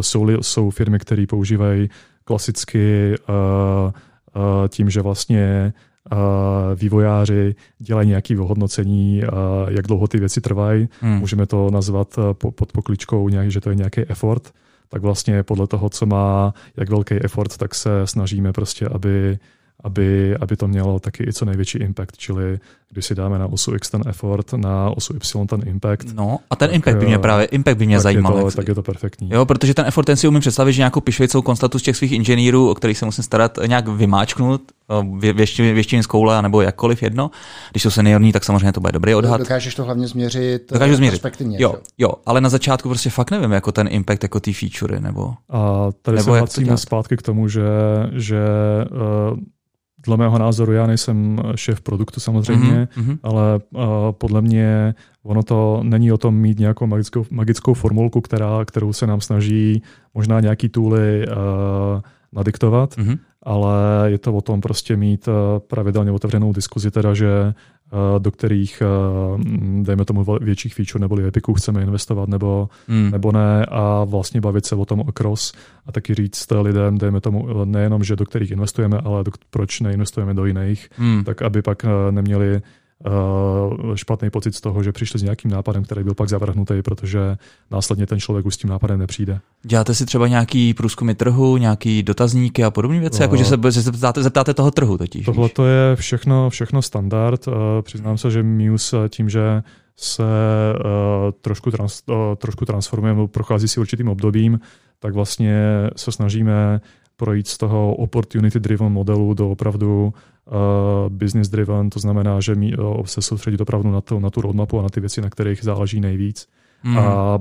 Jsou, jsou firmy, které používají klasicky tím, že vlastně vývojáři dělají nějaké vyhodnocení, jak dlouho ty věci trvají. Hmm. Můžeme to nazvat pod pokličkou, nějak, že to je nějaký effort. Tak vlastně podle toho, co má jak velký effort, tak se snažíme prostě, aby aby, aby to mělo taky i co největší impact, čili když si dáme na osu X ten effort, na osu Y ten impact. No a ten tak, impact by mě právě, impact by mě tak zajímal. Je to, tak je to perfektní. Jo, protože ten effort, ten si umím představit, že nějakou pišvicou konstatu z těch svých inženýrů, o kterých se musím starat, nějak vymáčknout, věštění, věštění z koule, nebo jakkoliv jedno. Když jsou seniorní, tak samozřejmě to bude dobrý odhad. Dokážeš to hlavně změřit Dokážu změřit. Jo, jo, ale na začátku prostě fakt nevím, jako ten impact, jako ty featurey, nebo... A tady nebo se vracíme zpátky k tomu, že, že uh, dle mého názoru, já nejsem šéf produktu samozřejmě, mm-hmm. ale uh, podle mě ono to není o tom mít nějakou magickou, magickou formulku, která, kterou se nám snaží možná nějaký tooly uh, nadiktovat, mm-hmm. ale je to o tom prostě mít pravidelně otevřenou diskuzi, teda, že Eh, do kterých, eh, dejme tomu, větších feature neboli Epiku chceme investovat nebo, hmm. nebo ne a vlastně bavit se o tom across a taky říct lidem, dejme tomu, nejenom, že do kterých investujeme, ale do, proč neinvestujeme do jiných, hmm. tak aby pak eh, neměli špatný pocit z toho, že přišli s nějakým nápadem, který byl pak zavrhnutý, protože následně ten člověk už s tím nápadem nepřijde. Děláte si třeba nějaký průzkumy trhu, nějaký dotazníky a podobné věci, uh, jako že se, že se zeptáte, zeptáte toho trhu totiž. Tohle to je všechno, všechno standard. Uh, přiznám se, že Muse tím, že se uh, trošku, trans, uh, trošku transformuje, prochází si určitým obdobím, tak vlastně se snažíme projít z toho opportunity driven modelu do opravdu uh, business driven, to znamená, že mi, uh, se soustředit opravdu na, to, na tu roadmapu a na ty věci, na kterých záleží nejvíc. Mm. A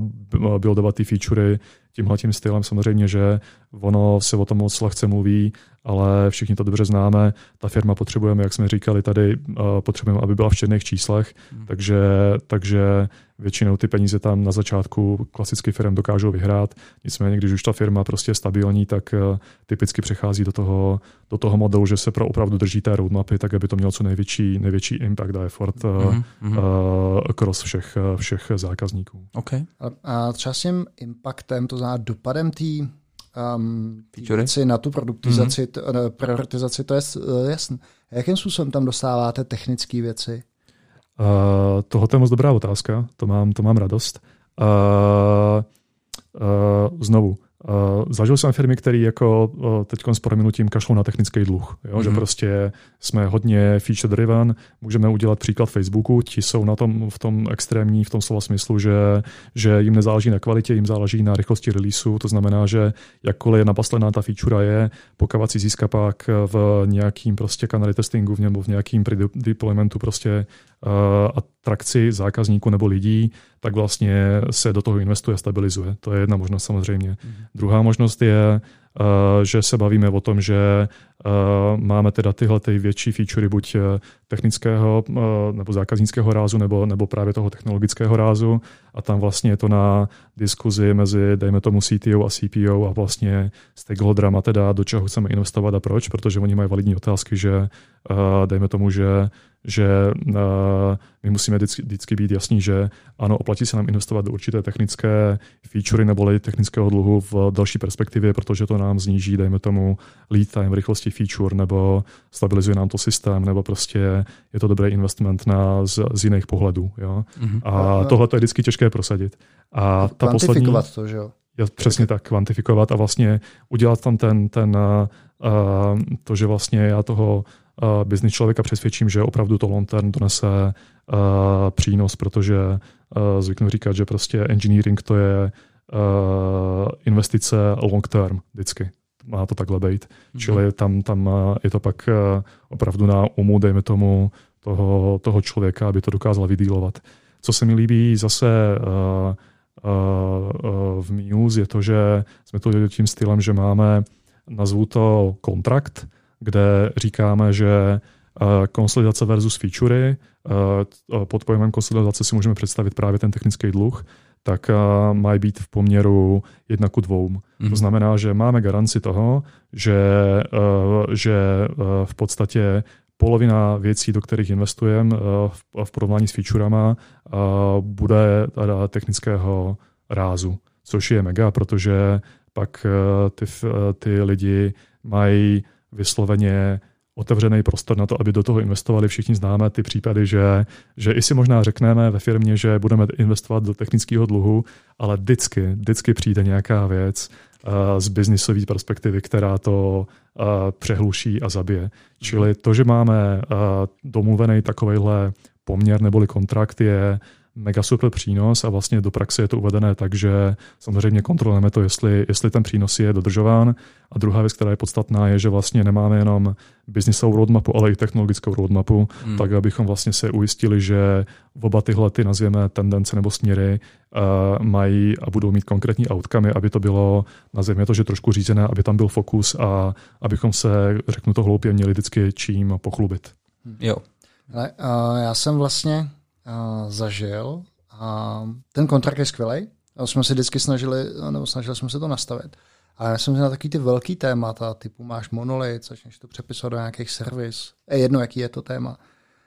buildovat ty featurey tímhle tím stylem samozřejmě, že ono se o tom moc lehce mluví, ale všichni to dobře známe. Ta firma potřebujeme, jak jsme říkali tady, potřebujeme, aby byla v černých číslech, hmm. takže, takže většinou ty peníze tam na začátku klasicky firm dokážou vyhrát. Nicméně, když už ta firma prostě je stabilní, tak e, typicky přechází do toho, do toho modelu, že se pro opravdu drží té roadmapy, tak aby to mělo co největší, největší impact a effort mm-hmm. uh, cross všech, všech zákazníků. Okay. A, a třeba s tím impactem, to znamená dopadem té um, věci na tu produktizaci, mm-hmm. t, prioritizaci, to je jasné. Jakým způsobem tam dostáváte technické věci? Uh, tohle je moc dobrá otázka, to mám, to mám radost. Uh, uh, znovu, Uh, zažil jsem firmy, které jako uh, teď s prominutím kašlou na technický dluh. Jo? Mm-hmm. Že mhm. prostě jsme hodně feature driven, můžeme udělat příklad Facebooku, ti jsou na tom v tom extrémní, v tom slova smyslu, že, že jim nezáleží na kvalitě, jim záleží na rychlosti releaseu, to znamená, že jakkoliv napaslená ta feature je, pokud si získá pak v nějakým prostě kanali testingu nebo v nějakým deploymentu prostě uh, atrakci zákazníků nebo lidí, tak vlastně se do toho investuje a stabilizuje. To je jedna možnost samozřejmě. Mm-hmm. Druhá možnost je, Eh, že se bavíme o tom, že máme teda tyhle ty větší featurey buď eh, technického nebo zákaznického rázu, nebo, nebo právě toho technologického rázu. A tam vlastně je to na diskuzi mezi, dejme tomu CTO a CPO a vlastně stakeholderama teda, do čeho chceme investovat a proč, protože oni mají validní otázky, že dejme tomu, že že my musíme vždycky, vždycky být jasní, že ano, oplatí se nám investovat do určité technické featurey nebo technického dluhu v další perspektivě, protože to nám zníží, dejme tomu, lead time, rychlosti feature, nebo stabilizuje nám to systém, nebo prostě je to dobrý investment na, z, z jiných pohledů. Jo? Mm-hmm. A tohle to je vždycky těžké prosadit. A ta poslední, to, že jo? Je přesně tak, kvantifikovat a vlastně udělat tam ten, ten uh, to, že vlastně já toho uh, business člověka přesvědčím, že opravdu to long term donese uh, přínos, protože uh, zvyknu říkat, že prostě engineering to je uh, investice long term vždycky. Má to takhle být. Mm-hmm. Čili tam, tam je to pak uh, opravdu na umu, dejme tomu, toho, toho člověka, aby to dokázal vydílovat. Co se mi líbí zase uh, uh, v Muse, je to, že jsme to tím stylem, že máme, nazvu to kontrakt, kde říkáme, že konsolidace versus featurey, pod pojmem konsolidace si můžeme představit právě ten technický dluh, tak mají být v poměru jedna ku dvou. Mm. To mhm. znamená, že máme garanci toho, že, že v podstatě polovina věcí, do kterých investujeme v porovnání s featurama, bude technického rázu, což je mega, protože pak ty, ty lidi mají vysloveně otevřený prostor na to, aby do toho investovali. Všichni známe ty případy, že, že i si možná řekneme ve firmě, že budeme investovat do technického dluhu, ale vždycky, vždycky přijde nějaká věc z biznisové perspektivy, která to přehluší a zabije. Čili to, že máme domluvený takovýhle poměr neboli kontrakt je mega super přínos a vlastně do praxe je to uvedené tak, že samozřejmě kontrolujeme to, jestli, jestli ten přínos je dodržován. A druhá věc, která je podstatná, je, že vlastně nemáme jenom biznisovou roadmapu, ale i technologickou roadmapu, hmm. tak abychom vlastně se ujistili, že v oba tyhle ty nazvěme tendence nebo směry uh, mají a budou mít konkrétní outcome, aby to bylo, nazvěme to, že trošku řízené, aby tam byl fokus a abychom se, řeknu to hloupě, měli vždycky čím pochlubit. Jo. Ale, uh, já jsem vlastně zažil. A ten kontrakt je skvělý. Jsme se vždycky snažili, nebo snažili jsme se to nastavit. A já jsem na takový ty velký témata, typu máš monolit, začneš to přepisovat do nějakých servis, je jedno, jaký je to téma,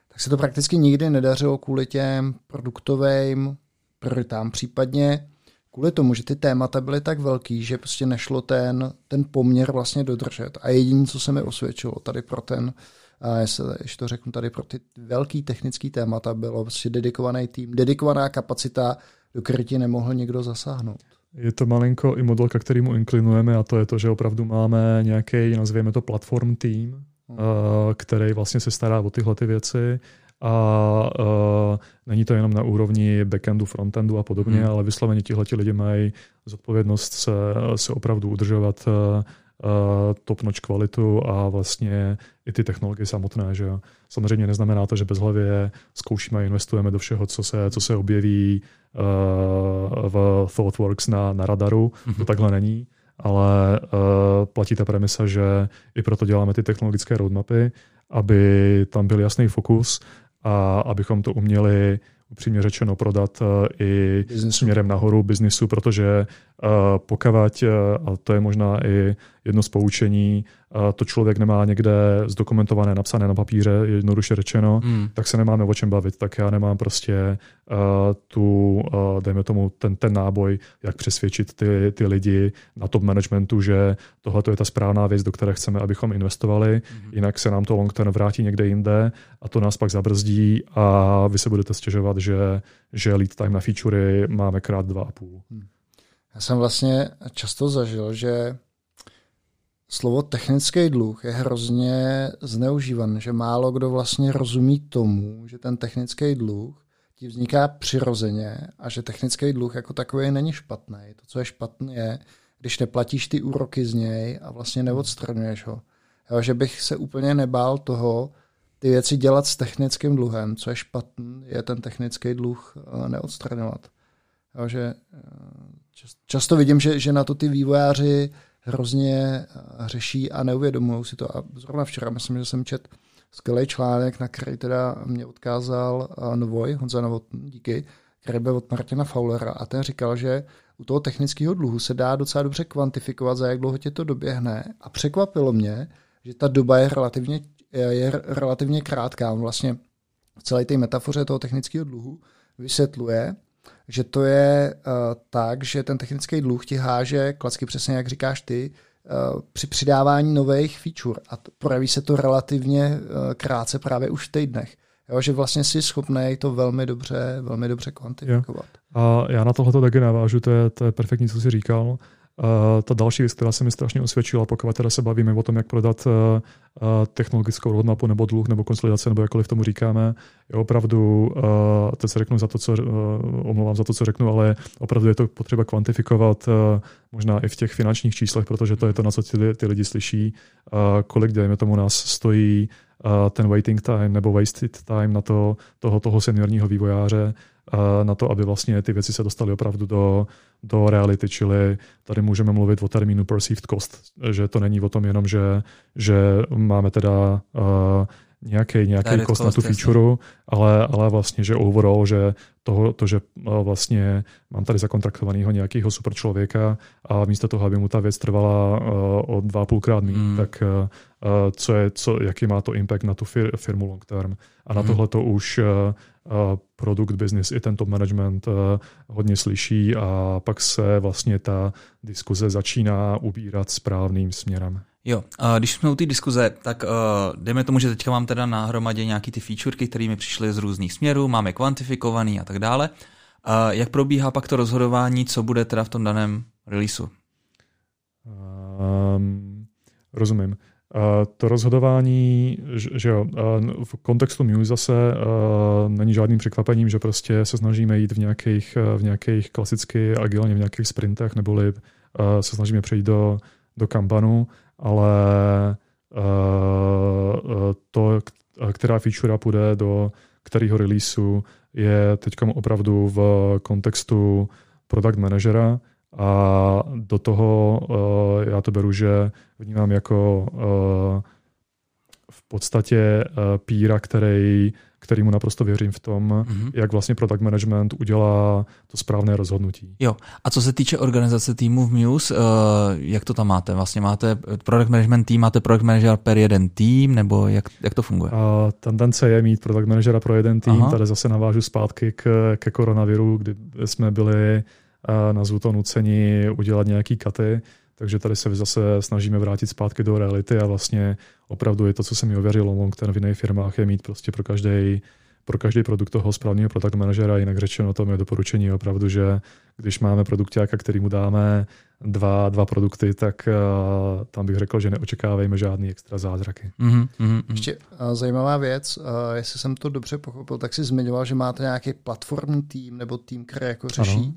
tak se to prakticky nikdy nedařilo kvůli těm produktovým prioritám, případně kvůli tomu, že ty témata byly tak velký, že prostě nešlo ten, ten poměr vlastně dodržet. A jediné, co se mi osvědčilo tady pro ten a ještě to řeknu tady pro ty velký technický témata, bylo prostě dedikovaný tým, dedikovaná kapacita, do které ti nemohl někdo zasáhnout. Je to malinko i model, ke kterému inklinujeme a to je to, že opravdu máme nějaký, nazvěme to platform tým, hmm. který vlastně se stará o tyhle ty věci a uh, není to jenom na úrovni backendu, frontendu a podobně, hmm. ale vysloveně tihle lidi mají zodpovědnost se, se opravdu udržovat uh, uh, top notch kvalitu a vlastně i ty technologie samotné. Že jo. Samozřejmě neznamená to, že bezhlavě zkoušíme a investujeme do všeho, co se, co se objeví uh, v ThoughtWorks na, na radaru. Mm-hmm. To takhle není, ale uh, platí ta premisa, že i proto děláme ty technologické roadmapy, aby tam byl jasný fokus a abychom to uměli upřímně řečeno prodat i businessu. směrem nahoru biznisu, protože pokavať, a to je možná i jedno z poučení, to člověk nemá někde zdokumentované, napsané na papíře, jednoduše řečeno, hmm. tak se nemáme o čem bavit. Tak já nemám prostě uh, tu, uh, dejme tomu, ten, ten náboj, jak přesvědčit ty, ty lidi na top managementu, že tohle je ta správná věc, do které chceme, abychom investovali, hmm. jinak se nám to long term vrátí někde jinde a to nás pak zabrzdí a vy se budete stěžovat, že, že lead time na featurey máme krát dva a půl. Hmm. Já jsem vlastně často zažil, že slovo technický dluh je hrozně zneužívan, že málo kdo vlastně rozumí tomu, že ten technický dluh ti vzniká přirozeně a že technický dluh jako takový není špatný. To, co je špatné, je, když neplatíš ty úroky z něj a vlastně neodstraňuješ ho. Jo, že bych se úplně nebál toho, ty věci dělat s technickým dluhem. Co je špatný, je ten technický dluh eh, neodstraňovat. Jo, že eh, často vidím, že, že na to ty vývojáři hrozně eh, řeší a neuvědomují si to. A zrovna včera myslím, že jsem čet skvělý článek, na který teda mě odkázal eh, Novoj, Honza Novotný, díky, který byl od Martina Faulera a ten říkal, že u toho technického dluhu se dá docela dobře kvantifikovat, za jak dlouho tě to doběhne a překvapilo mě, že ta doba je relativně, je relativně krátká. On vlastně v celé té metafoře toho technického dluhu vysvětluje, že to je uh, tak, že ten technický dluh ti háže, klacky přesně jak říkáš ty, uh, při přidávání nových feature a t- projeví se to relativně uh, krátce právě už v týdnech. Jo, že vlastně jsi schopný to velmi dobře, velmi dobře kvantifikovat. Jo. A já na tohle taky navážu, to je, to je perfektní, co jsi říkal. Uh, ta další věc, která se mi strašně osvědčila, pokud teda se bavíme o tom, jak prodat uh, technologickou roadmapu nebo dluh nebo konsolidace, nebo jakkoliv tomu říkáme, je opravdu, teď se řeknu za to, co, omlouvám za to, co řeknu, ale opravdu je to potřeba kvantifikovat možná i v těch finančních číslech, protože to je to, na co ty, ty lidi slyší, kolik, dejme tomu, nás stojí ten waiting time nebo wasted time na to, toho, toho seniorního vývojáře, na to, aby vlastně ty věci se dostaly opravdu do, do reality, čili tady můžeme mluvit o termínu perceived cost, že to není o tom jenom, že, že máme teda uh, nějaký, nějaký cost na tu feature, ale, ale vlastně, že overall, že toho, to, že vlastně mám tady zakontraktovaného nějakého super člověka a místo toho, aby mu ta věc trvala o dva půlkrát méně, mm. tak co je, co, jaký má to impact na tu fir, firmu long term. A na mm. tohle to už produkt business i tento management hodně slyší a pak se vlastně ta diskuze začíná ubírat správným směrem. Jo, a když jsme u té diskuze, tak uh, dejme tomu, že teďka mám teda na hromadě nějaký ty featurky, které mi přišly z různých směrů, máme kvantifikovaný a tak dále. Uh, jak probíhá pak to rozhodování, co bude teda v tom daném releaseu? Um, rozumím. Uh, to rozhodování, že, že jo, uh, v kontextu Muse zase uh, není žádným překvapením, že prostě se snažíme jít v nějakých, v nějakých klasicky agilně, v nějakých sprintech, neboli se snažíme přejít do, do kampanu, ale uh, to, která feature půjde do kterého releaseu, je teď opravdu v kontextu product managera, a do toho já to beru, že vnímám jako v podstatě píra, který, který mu naprosto věřím v tom, mm-hmm. jak vlastně product management udělá to správné rozhodnutí. Jo, a co se týče organizace týmu v Muse, uh, jak to tam máte? Vlastně máte product management tým, máte product manager per jeden tým, nebo jak, jak to funguje? A tendence je mít product managera pro jeden tým, Aha. tady zase navážu zpátky k, ke koronaviru, kdy jsme byli nazvu to nuceni udělat nějaký katy, takže tady se zase snažíme vrátit zpátky do reality a vlastně opravdu je to, co se mi ověřilo long ten v jiných firmách, je mít prostě pro každý pro každý produkt toho správného product managera, jinak řečeno to je doporučení opravdu, že když máme produktáka, který mu dáme dva, dva produkty, tak uh, tam bych řekl, že neočekávejme žádný extra zázraky. Mm-hmm, mm-hmm. Ještě uh, zajímavá věc, uh, jestli jsem to dobře pochopil, tak si zmiňoval, že máte nějaký platformní tým nebo tým, který jako řeší ano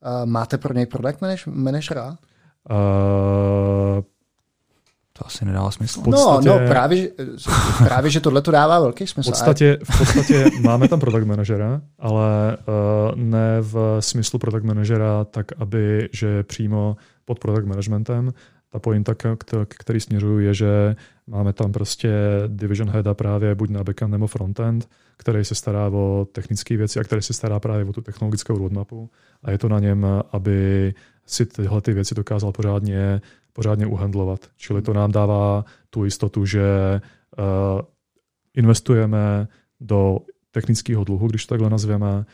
Uh, máte pro něj product managera? Uh, to asi nedává smysl. No, podstatě, no, no právě, právě, že [LAUGHS] tohle to dává velký smysl. V podstatě, v podstatě máme tam product managera, ale uh, ne v smyslu product managera tak, aby, že přímo pod product managementem. Ta pointa, k který směřuju, je, že máme tam prostě division heada právě buď na backend nebo frontend, který se stará o technické věci a který se stará právě o tu technologickou roadmapu a je to na něm, aby si tyhle ty věci dokázal pořádně, pořádně uhandlovat. Čili to nám dává tu jistotu, že uh, investujeme do technického dluhu, když to takhle nazveme, uh,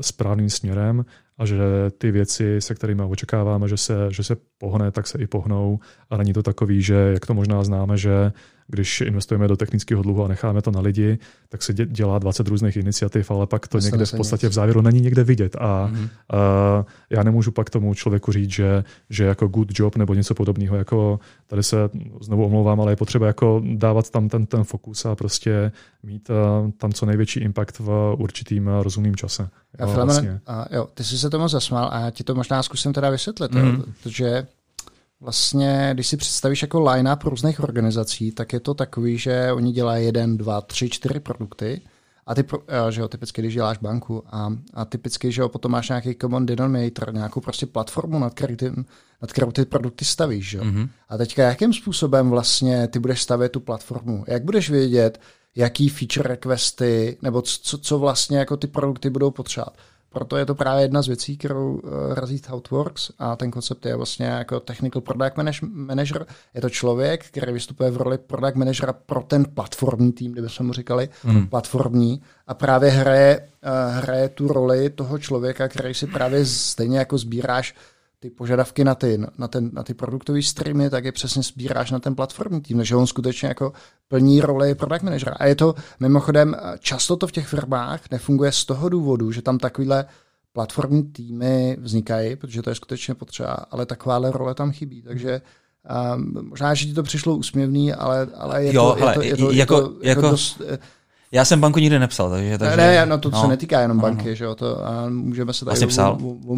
správným směrem a že ty věci, se kterými očekáváme, že se, že se pohne, tak se i pohnou. A není to takový, že jak to možná známe, že když investujeme do technického dluhu a necháme to na lidi, tak se dělá 20 různých iniciativ, ale pak to, to někde v podstatě v závěru není nikde vidět. A mm-hmm. uh, já nemůžu pak tomu člověku říct, že, že jako good job nebo něco podobného, jako tady se znovu omlouvám, ale je potřeba jako dávat tam ten, ten fokus a prostě mít uh, tam co největší impact v určitým uh, rozumným čase. A, jo, vlastně. a jo, ty jsi se tomu zasmál a já ti to možná zkusím teda vysvětlit, mm-hmm. protože Vlastně, když si představíš jako line-up různých organizací, tak je to takový, že oni dělají jeden, dva, tři, čtyři produkty a ty, že jo, typicky, když děláš banku a, a typicky, že jo, potom máš nějaký common denominator, nějakou prostě platformu, nad, který ty, nad kterou ty produkty stavíš, že jo. Mm-hmm. A teďka jakým způsobem vlastně ty budeš stavět tu platformu? Jak budeš vědět, jaký feature requesty, nebo co, co vlastně jako ty produkty budou potřebovat? Proto je to právě jedna z věcí, kterou uh, razí Thoughtworks a ten koncept je vlastně jako technical product manager. Je to člověk, který vystupuje v roli product managera pro ten platformní tým, kdybychom mu říkali mm. platformní a právě hraje, uh, hraje tu roli toho člověka, který si právě stejně jako sbíráš ty požadavky na ty, na, ten, na ty produktové streamy, tak je přesně sbíráš na ten platformní tým, takže on skutečně jako plní roli product managera. A je to, mimochodem, často to v těch firmách nefunguje z toho důvodu, že tam takovýhle platformní týmy vznikají, protože to je skutečně potřeba, ale takováhle role tam chybí. Takže um, možná, že ti to přišlo úsměvný, ale, ale je, jo, to, hele, je, to, je, to, jako, je to jako, jako dost, já jsem banku nikdy nepsal, takže... takže ne, no to no. se netýká jenom banky, no. že jo, to a můžeme se tady... Vlastně psal. O, o,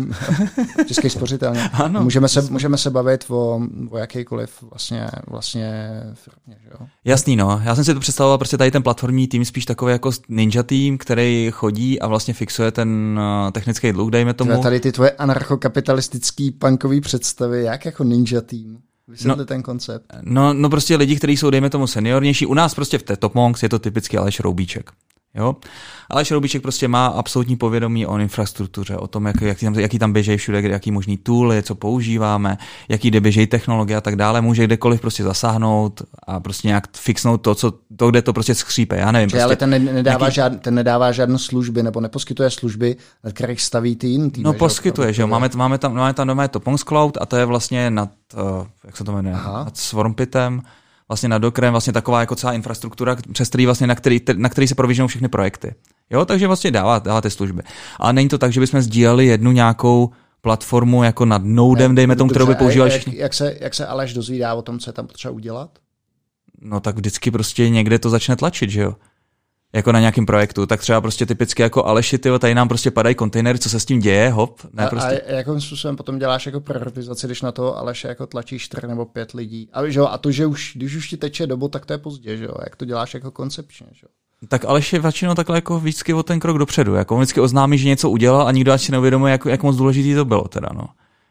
o, český spořitelně. [LAUGHS] ano. Můžeme se, můžeme se bavit o, o jakýkoliv vlastně, vlastně firmě, že jo. Jasný, no. Já jsem si to představoval, prostě tady ten platformní tým spíš takový jako ninja tým, který chodí a vlastně fixuje ten uh, technický dluh, dejme tomu. Tady ty tvoje anarchokapitalistický punkový představy, jak jako ninja tým? Vysvětli no, ten koncept. No, no prostě lidi, kteří jsou, dejme tomu, seniornější. U nás prostě v té Top Monks je to typicky Aleš Roubíček. Jo? Ale Šroubíček prostě má absolutní povědomí o infrastruktuře, o tom, jak, jaký, tam, jaký tam běžejí všude, jaký možný tooly, co používáme, jaký jde běžejí technologie a tak dále. Může kdekoliv prostě zasáhnout a prostě nějak fixnout to, co, to kde to prostě skřípe. Já nevím. Prostě, ale ten nedává, jaký... žád, ten nedává žádné služby nebo neposkytuje služby, kterých staví ty jiný tým. No poskytuje, že jo. Máme, máme tam, máme tam doma Topons Cloud a to je vlastně nad, uh, jak se to jmenuje, Aha. nad Swarmpitem vlastně na Dockerem vlastně taková jako celá infrastruktura, přes který vlastně, na který, na který se proviženou všechny projekty. Jo, takže vlastně dává, dává ty služby. Ale není to tak, že bychom sdíleli jednu nějakou platformu jako nad Nodem, dejme tomu, kterou by používali jak, jak, se, jak se Aleš dozvídá o tom, co je tam potřeba udělat? No tak vždycky prostě někde to začne tlačit, že jo? Jako na nějakém projektu, tak třeba prostě typicky jako Aleši, tyjo, tady nám prostě padají kontejnery, co se s tím děje, hop. Ne, a, prostě. a jakým způsobem potom děláš jako prioritizaci, když na to Aleše jako tlačíš čtyři nebo pět lidí? A, že jo, a to, že už, když už ti teče dobu, tak to je pozdě, že jo? Jak to děláš jako koncepčně, že jo? Tak Aleš je většinou takhle jako vždycky o ten krok dopředu. Jako on vždycky oznámí, že něco udělal a nikdo asi neuvědomuje, jak, jak moc důležitý to bylo. Teda, no.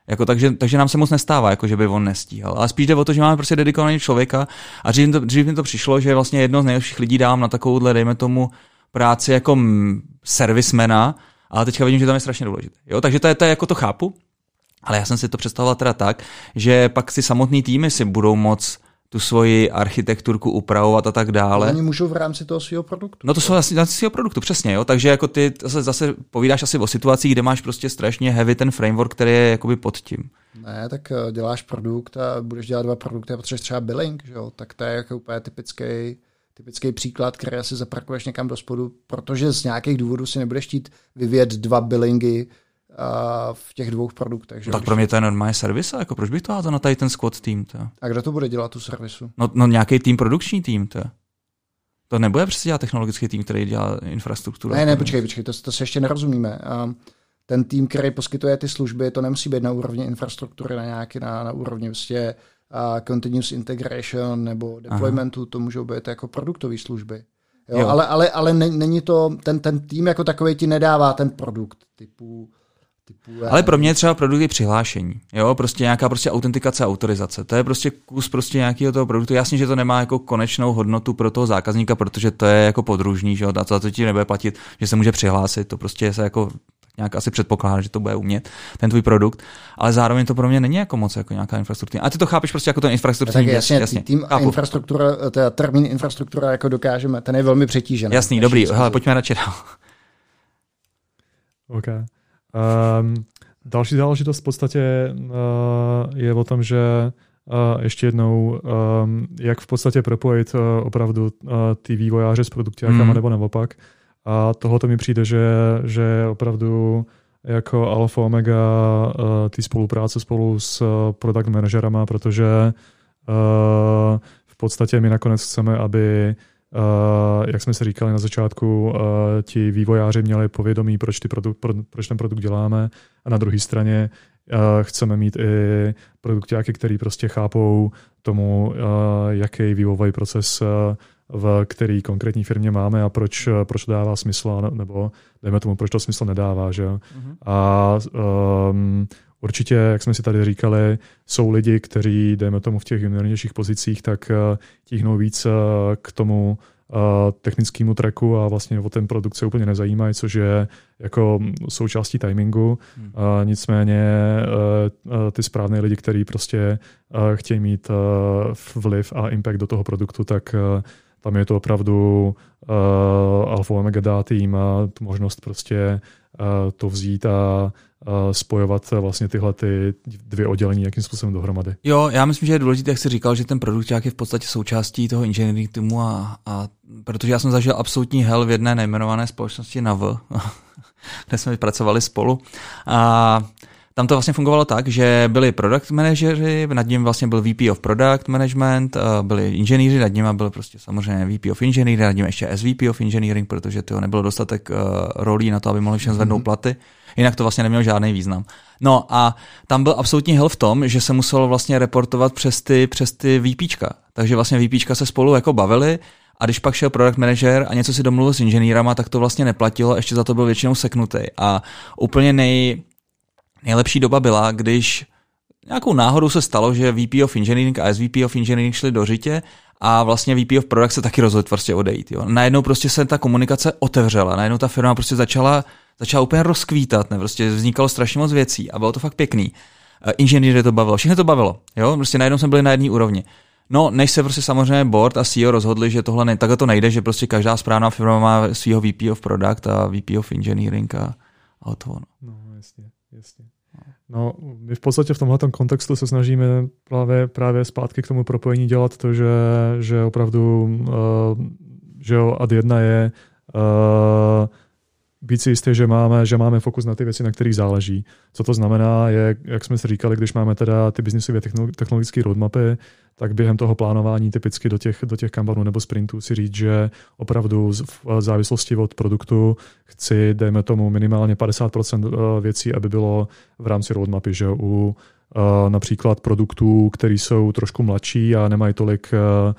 Jako, takže, takže nám se moc nestává, jako, že by on nestíhal. Ale spíš jde o to, že máme prostě dedikovaný člověka a dřív, to, dřív mi to přišlo, že vlastně jedno z nejlepších lidí dám na takovouhle, dejme tomu, práci jako servismena, ale teďka vidím, že tam je strašně důležité. Jo, takže to je, to je jako to chápu, ale já jsem si to představoval teda tak, že pak si samotný týmy si budou moc tu svoji architekturku upravovat a tak dále. Oni můžou v rámci toho svého produktu. No to jsou asi svého produktu, přesně, jo. Takže jako ty zase, zase povídáš asi o situacích, kde máš prostě strašně heavy ten framework, který je jakoby pod tím. Ne, tak eh, děláš produkt a budeš dělat dva produkty a potřebuješ třeba billing, že jo? tak to je jako úplně typický typický příklad, který asi zaparkuješ někam do spodu, protože z nějakých důvodů si nebudeš chtít vyvět dva billingy v těch dvou produktech. Že? tak pro mě to je normální servis, jako proč bych to házel na tady ten squad tým? To? A kdo to bude dělat tu servisu? No, no nějaký tým, produkční tým. To. to nebude přesně dělat technologický tým, který dělá infrastrukturu. Ne, ne, počkej, počkej, to, to se ještě nerozumíme. Um, ten tým, který poskytuje ty služby, to nemusí být na úrovni infrastruktury, na nějaký, na, na úrovni vlastně a continuous integration nebo deploymentu, Aha. to můžou být jako produktové služby. Jo, jo. Ale, ale, ale není to, ten, ten tým jako takový ti nedává ten produkt typu Typu, ale pro mě je třeba produkty přihlášení. Jo, prostě nějaká prostě autentikace a autorizace. To je prostě kus prostě nějakého toho produktu. Jasně, že to nemá jako konečnou hodnotu pro toho zákazníka, protože to je jako podružný, že jo, a to, to ti nebude platit, že se může přihlásit. To prostě se jako nějak asi předpokládá, že to bude umět, ten tvůj produkt, ale zároveň to pro mě není jako moc jako nějaká infrastruktura. A ty to chápeš prostě jako ten infrastrukturní tak jasně, jasně. Tým Chápu. infrastruktura, teda termín infrastruktura jako dokážeme, ten je velmi přetížený. Jasný, dobrý, hele, pojďme radši dál. OK. Um, další záležitost v podstatě uh, je o tom, že uh, ještě jednou, um, jak v podstatě propojit uh, opravdu uh, ty vývojáře s produktiákama mm. nebo naopak. A tohle mi přijde, že, že opravdu jako alfa omega uh, ty spolupráce spolu s uh, product manažerama, protože uh, v podstatě my nakonec chceme, aby Uh, jak jsme si říkali na začátku, uh, ti vývojáři měli povědomí, proč, ty produkt, pro, proč ten produkt děláme a na druhé straně uh, chceme mít i produktáky, který prostě chápou tomu, jaký vývojový proces v který konkrétní firmě máme a proč, proč to dává smysl, nebo dejme tomu, proč to smysl nedává. Že? Mm-hmm. A um, určitě, jak jsme si tady říkali, jsou lidi, kteří, dejme tomu, v těch juniornějších pozicích, tak uh, tíhnou víc uh, k tomu uh, technickému tracku a vlastně o ten produkt se úplně nezajímají, což je jako součástí timingu. Hmm. Nicméně ty správné lidi, kteří prostě chtějí mít vliv a impact do toho produktu, tak tam je to opravdu uh, alfa omega dát jim a tu možnost prostě to vzít a uh, spojovat vlastně tyhle ty dvě oddělení jakým způsobem dohromady. Jo, já myslím, že je důležité, jak jsi říkal, že ten produkt je v podstatě součástí toho engineering týmu a, a protože já jsem zažil absolutní hell v jedné nejmenované společnosti NAV, [LAUGHS] kde jsme pracovali spolu a tam to vlastně fungovalo tak, že byli product manažeři, nad ním vlastně byl VP of Product Management, eh, byli inženýři, nad ním byl prostě samozřejmě VP of Engineering, nad ním ještě SVP of Engineering, protože to nebylo dostatek uh, rolí na to, aby mohli všem zvednout mm-hmm. platy. Jinak to vlastně nemělo žádný význam. No a tam byl absolutní hell v tom, že se muselo vlastně reportovat přes ty, přes ty VPčka. Takže vlastně VPčka se spolu jako bavili a když pak šel product manager a něco si domluvil s inženýrama, tak to vlastně neplatilo, ještě za to byl většinou seknutý. A úplně nej, Nejlepší doba byla, když nějakou náhodou se stalo, že VP of Engineering a SVP of Engineering šli do řitě a vlastně VP of Product se taky rozhodl prostě odejít. Jo. Najednou prostě se ta komunikace otevřela, najednou ta firma prostě začala, začala úplně rozkvítat, ne? prostě vznikalo strašně moc věcí a bylo to fakt pěkný. Eh, inženýry to bavilo, všechno to bavilo, jo, prostě najednou jsme byli na jedné úrovni. No, než se prostě samozřejmě board a CEO rozhodli, že tohle ne, takhle to nejde, že prostě každá správná firma má svého VP of Product a VP of Engineering a, a to. No. no jasně, jasně. No, my v podstatě v tomhle kontextu se snažíme právě, právě zpátky k tomu propojení dělat to, že, že opravdu, uh, že jo, ad jedna je uh, být si jistý, že máme, že máme fokus na ty věci, na kterých záleží. Co to znamená, je, jak jsme si říkali, když máme teda ty biznisové technologické roadmapy, tak během toho plánování typicky do těch, do těch kanbanů nebo sprintů si říct, že opravdu v závislosti od produktu chci, dejme tomu, minimálně 50% eh, věcí, aby bylo v rámci roadmapy, že u uh, například produktů, které jsou trošku mladší a nemají tolik uh,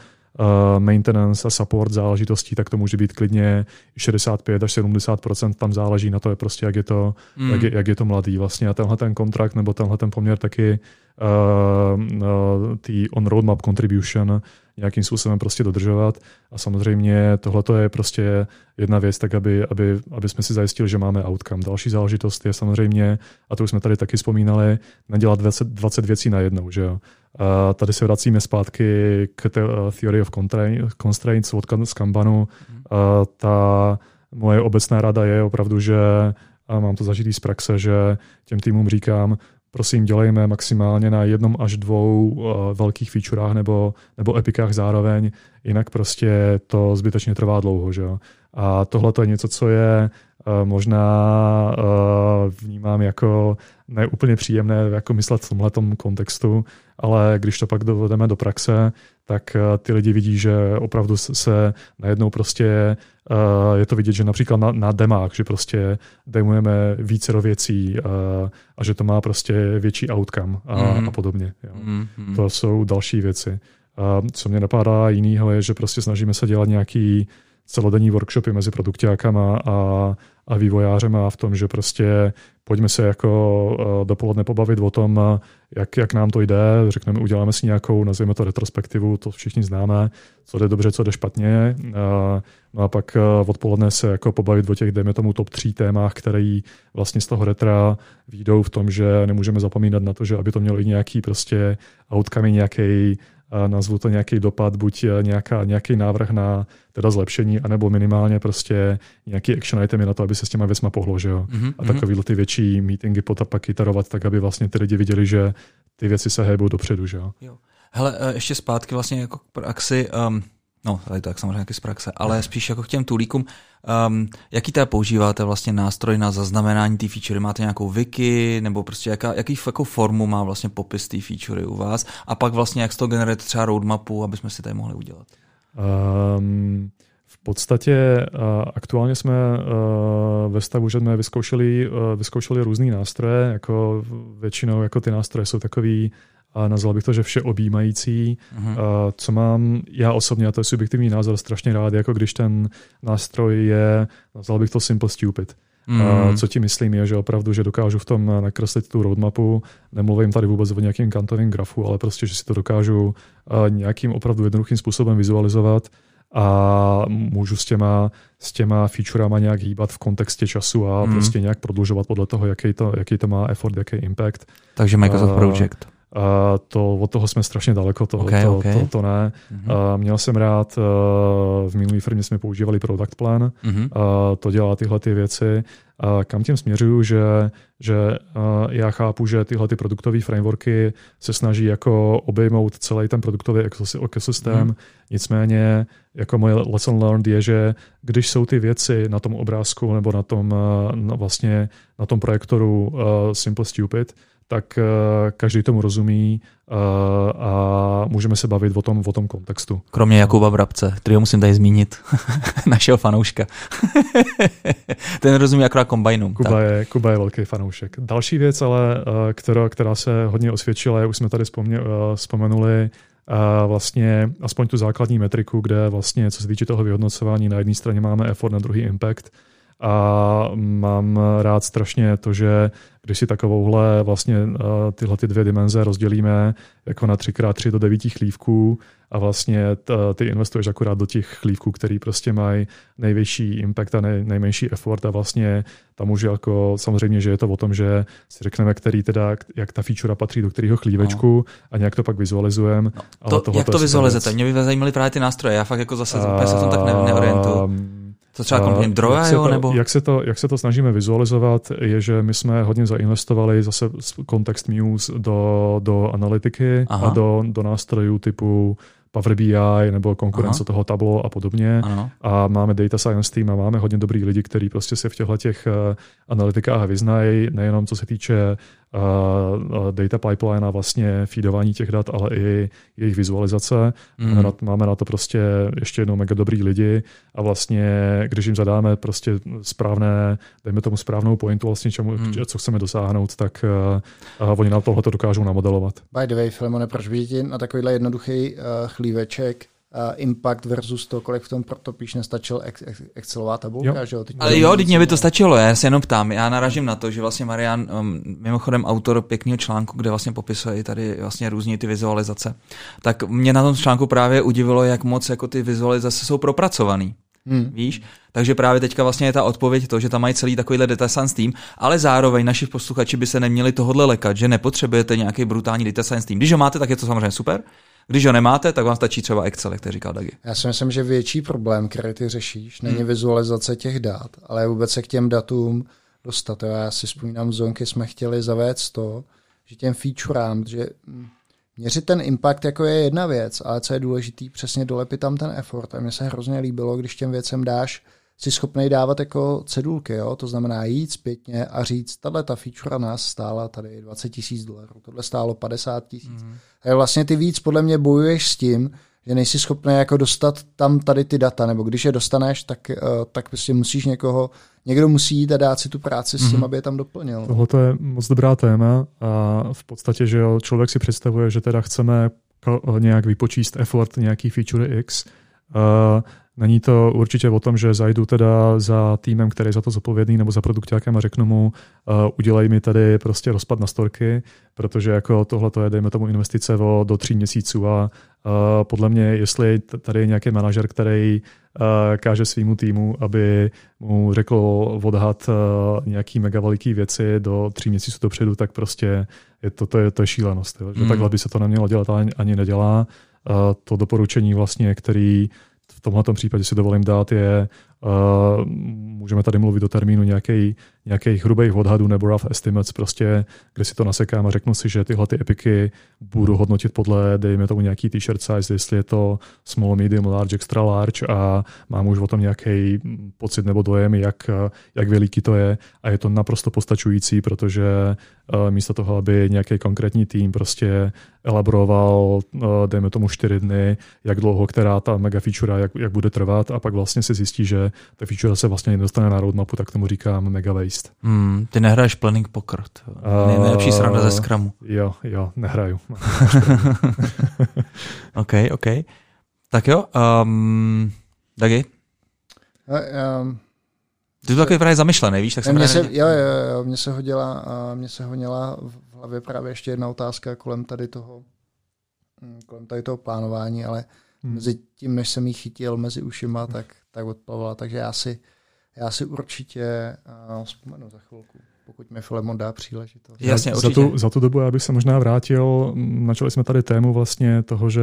maintenance a support záležitostí, tak to může být klidně 65 až 70% tam záleží na to, je prostě, jak je to, mm. jak, je, jak je to mladý vlastně. A tenhle ten kontrakt nebo tenhle ten poměr taky uh, uh, tý on roadmap contribution nějakým způsobem prostě dodržovat. A samozřejmě tohle je prostě jedna věc, tak aby, aby, aby jsme si zajistili, že máme outcome. Další záležitost je samozřejmě, a to už jsme tady taky vzpomínali, nedělat 20, 20 věcí na jednou. Že jo? Tady se vracíme zpátky k te, uh, Theory of Constraints od Kanbanu. A ta moje obecná rada je opravdu, že a mám to zažitý z praxe, že těm týmům říkám, prosím, dělejme maximálně na jednom až dvou uh, velkých featurách nebo, nebo epikách zároveň, jinak prostě to zbytečně trvá dlouho. Že? A tohle je něco, co je uh, možná uh, vnímám jako neúplně příjemné jako myslet v tomhle kontextu, ale když to pak dovedeme do praxe, tak eh, ty lidi vidí, že opravdu se najednou prostě eh, je to vidět, že například na, na demách, že prostě demujeme více věcí a, eh, a že to má prostě větší outcome a, mm. a podobně. Jo. Mm. To jsou další věci. A co mě napadá jinýho je, že prostě snažíme se dělat nějaký celodenní workshopy mezi produktákama a, a vývojářema v tom, že prostě pojďme se jako uh, dopoledne pobavit o tom, jak, jak nám to jde, řekneme, uděláme si nějakou, nazvěme to retrospektivu, to všichni známe, co jde dobře, co jde špatně. Uh, no a pak uh, odpoledne se jako pobavit o těch, dejme tomu, top tří témách, které vlastně z toho retra výjdou v tom, že nemůžeme zapomínat na to, že aby to mělo i nějaký prostě outcome, nějaký nazvu to nějaký dopad, buď eh, nějaká, nějaký návrh na teda zlepšení, anebo minimálně prostě nějaký action itemy na to, aby se s těma věcma pohlo, že jo. Mm-hmm. A takovýhle ty větší meetingy potom pak iterovat tak, aby vlastně ty lidi viděli, že ty věci se hejbou dopředu, že jo. jo. Hele, eh, ještě zpátky vlastně jako k praxi, um, no, tady tak samozřejmě z praxe, ale spíš jako k těm toolíkům. Um, jaký teda používáte vlastně nástroj na zaznamenání té feature? Máte nějakou wiki, nebo prostě jaká, jaký jako formu má vlastně popis té feature u vás? A pak vlastně jak z toho generujete třeba roadmapu, aby jsme si tady mohli udělat? Um, v podstatě uh, aktuálně jsme uh, ve stavu, že jsme vyzkoušeli, uh, vyzkoušeli různé nástroje, jako většinou jako ty nástroje jsou takový a nazval bych to, že vše objímající. Uh-huh. A co mám já osobně, a to je subjektivní názor, strašně rád, jako když ten nástroj je, nazval bych to simple stupid. Mm. A mhm. co ti myslím je, že opravdu, že dokážu v tom nakreslit tu roadmapu, nemluvím tady vůbec o nějakém kantovém grafu, ale prostě, že si to dokážu nějakým opravdu jednoduchým způsobem vizualizovat a můžu s těma, s těma featurama nějak hýbat v kontextě času a mm. prostě nějak prodlužovat podle toho, jaký to, jaký to má effort, jaký impact. Takže Microsoft uh, Project. A to, od toho jsme strašně daleko, to, okay, to, okay. to, to ne. Mm-hmm. A měl jsem rád, v minulý firmě jsme používali Product Plan, mm-hmm. a to dělá tyhle ty věci. A kam tím směřuju, že, že já chápu, že tyhle ty produktové frameworky se snaží jako obejmout celý ten produktový ekosystém, mm. nicméně jako moje lesson learned je, že když jsou ty věci na tom obrázku nebo na tom, na vlastně na tom projektoru uh, Simple Stupid, tak uh, každý tomu rozumí uh, a můžeme se bavit o tom, o tom kontextu. Kromě Jakuba Brabce, kterého musím tady zmínit, [LAUGHS] našeho fanouška. [LAUGHS] Ten rozumí akorát kombajnům. Kuba je, Kuba je velký fanoušek. Další věc, ale uh, která, která se hodně osvědčila, už jsme tady vzpomně, vzpomenuli, a vlastně aspoň tu základní metriku, kde vlastně, co se týče toho vyhodnocování, na jedné straně máme effort, na druhý impact. A mám rád strašně to, že když si takovouhle vlastně eh, tyhle ty dvě dimenze rozdělíme jako na 3x3 do 9 chlívků a vlastně ty investuješ akorát do těch chlívků, který prostě mají největší impact a nej, nejmenší effort a vlastně tam už jako samozřejmě, že je to o tom, že si řekneme, který teda, jak ta feature patří do kterého chlívečku no. a nějak to pak vizualizujeme. No, to, jak to vizualizujete? Mě by zajímaly právě ty nástroje, já fakt jako zase a, se tom tak ne, neorientuju. To třeba kompletně droja, jak jo? To, nebo? Jak se, to, jak se to snažíme vizualizovat, je, že my jsme hodně zainvestovali zase kontext Muse do, do analytiky Aha. a do, do nástrojů typu Power BI nebo konkurence Aha. toho Tableau a podobně. Ano. A máme data science team a máme hodně dobrý lidi, kteří prostě se v těchto těch uh, analytikách vyznají, nejenom co se týče data pipeline a vlastně feedování těch dat, ale i jejich vizualizace. Mm. Máme, na, máme na to prostě ještě jednou mega dobrý lidi a vlastně, když jim zadáme prostě správné, dejme tomu správnou pointu, vlastně čemu, mm. co chceme dosáhnout, tak uh, oni na tohle to dokážou namodelovat. By the way, Filemone, proč by na takovýhle jednoduchý uh, chlíveček impact versus to, kolik v tom protopíš, nestačil ex, ex, Excelová tabulka, jo. že jo? Teď Ale jo, teď mě by to stačilo, já se jenom ptám, já naražím na to, že vlastně Marian, um, mimochodem autor pěkného článku, kde vlastně popisuje i tady vlastně různě ty vizualizace, tak mě na tom článku právě udivilo, jak moc jako ty vizualizace jsou propracovaný. Hmm. Víš? Takže právě teďka vlastně je ta odpověď to, že tam mají celý takovýhle data science team, ale zároveň naši posluchači by se neměli tohle lekat, že nepotřebujete nějaký brutální data science team. Když ho máte, tak je to samozřejmě super, když ho nemáte, tak vám stačí třeba Excel, jak to říkal Dagi. Já si myslím, že větší problém, který ty řešíš, není hmm. vizualizace těch dat, ale vůbec se k těm datům dostat. Já si vzpomínám, v Zonky jsme chtěli zavést to, že těm featurám, že měřit ten impact jako je jedna věc, ale co je důležitý, přesně dolepit tam ten effort. A mně se hrozně líbilo, když těm věcem dáš si schopný dávat jako cedulky, jo? to znamená jít zpětně a říct, tahle ta feature nás stála tady 20 tisíc dolarů, tohle stálo 50 tisíc. Mm. A vlastně ty víc podle mě bojuješ s tím, že nejsi schopný jako dostat tam tady ty data, nebo když je dostaneš, tak, uh, tak prostě musíš někoho, někdo musí jít a dát si tu práci s tím, mm-hmm. aby je tam doplnil. Tohle je moc dobrá téma a v podstatě, že jo, člověk si představuje, že teda chceme nějak vypočíst effort nějaký feature X, uh, Není to určitě o tom, že zajdu teda za týmem, který je za to zodpovědný, nebo za produktákem a řeknu mu, uh, udělej mi tady prostě rozpad na storky, protože jako tohle to je, dejme tomu, investice o do tří měsíců a uh, podle mě, jestli tady je nějaký manažer, který uh, káže svýmu týmu, aby mu řekl odhad uh, nějaký mega veliký věci do tří měsíců dopředu, tak prostě je to, to, je, to je šílenost. Jo? Že mm. takhle by se to nemělo dělat, ani, ani nedělá. Uh, to doporučení vlastně, který tomhle případě si dovolím dát, je, můžeme tady mluvit o termínu nějaký, nějakých hrubých odhadů nebo rough estimates, prostě, kde si to nasekám a řeknu si, že tyhle ty epiky budu hodnotit podle, dejme tomu nějaký t-shirt size, jestli je to small, medium, large, extra large a mám už o tom nějaký pocit nebo dojem, jak, jak veliký to je. A je to naprosto postačující, protože uh, místo toho, aby nějaký konkrétní tým prostě elaboroval, uh, dejme tomu čtyři dny, jak dlouho, která ta mega feature, jak, jak bude trvat a pak vlastně si zjistí, že ta feature se vlastně nedostane na roadmapu, tak tomu říkám mega waste. Hmm, ty nehraješ planning poker. Uh, nejlepší sranda ze Scrumu. Jo, jo, nehraju. [LAUGHS] OK, OK. Tak jo, um, Dagi? Um, ty jsi takový právě zamyšlený, víš? Tak jsem mě se, jo, jo, jo, mě se hodila, mě se hodila v hlavě právě ještě jedna otázka kolem tady toho, hm, kolem tady toho plánování, ale hmm. mezi tím, než jsem ji chytil mezi ušima, tak, tak odplavila, takže já si, já si určitě uh, vzpomenu za chvilku pokud mi Filemon dá příležitost. Jasně, za, tu, za tu dobu já bych se možná vrátil, načali jsme tady tému vlastně toho, že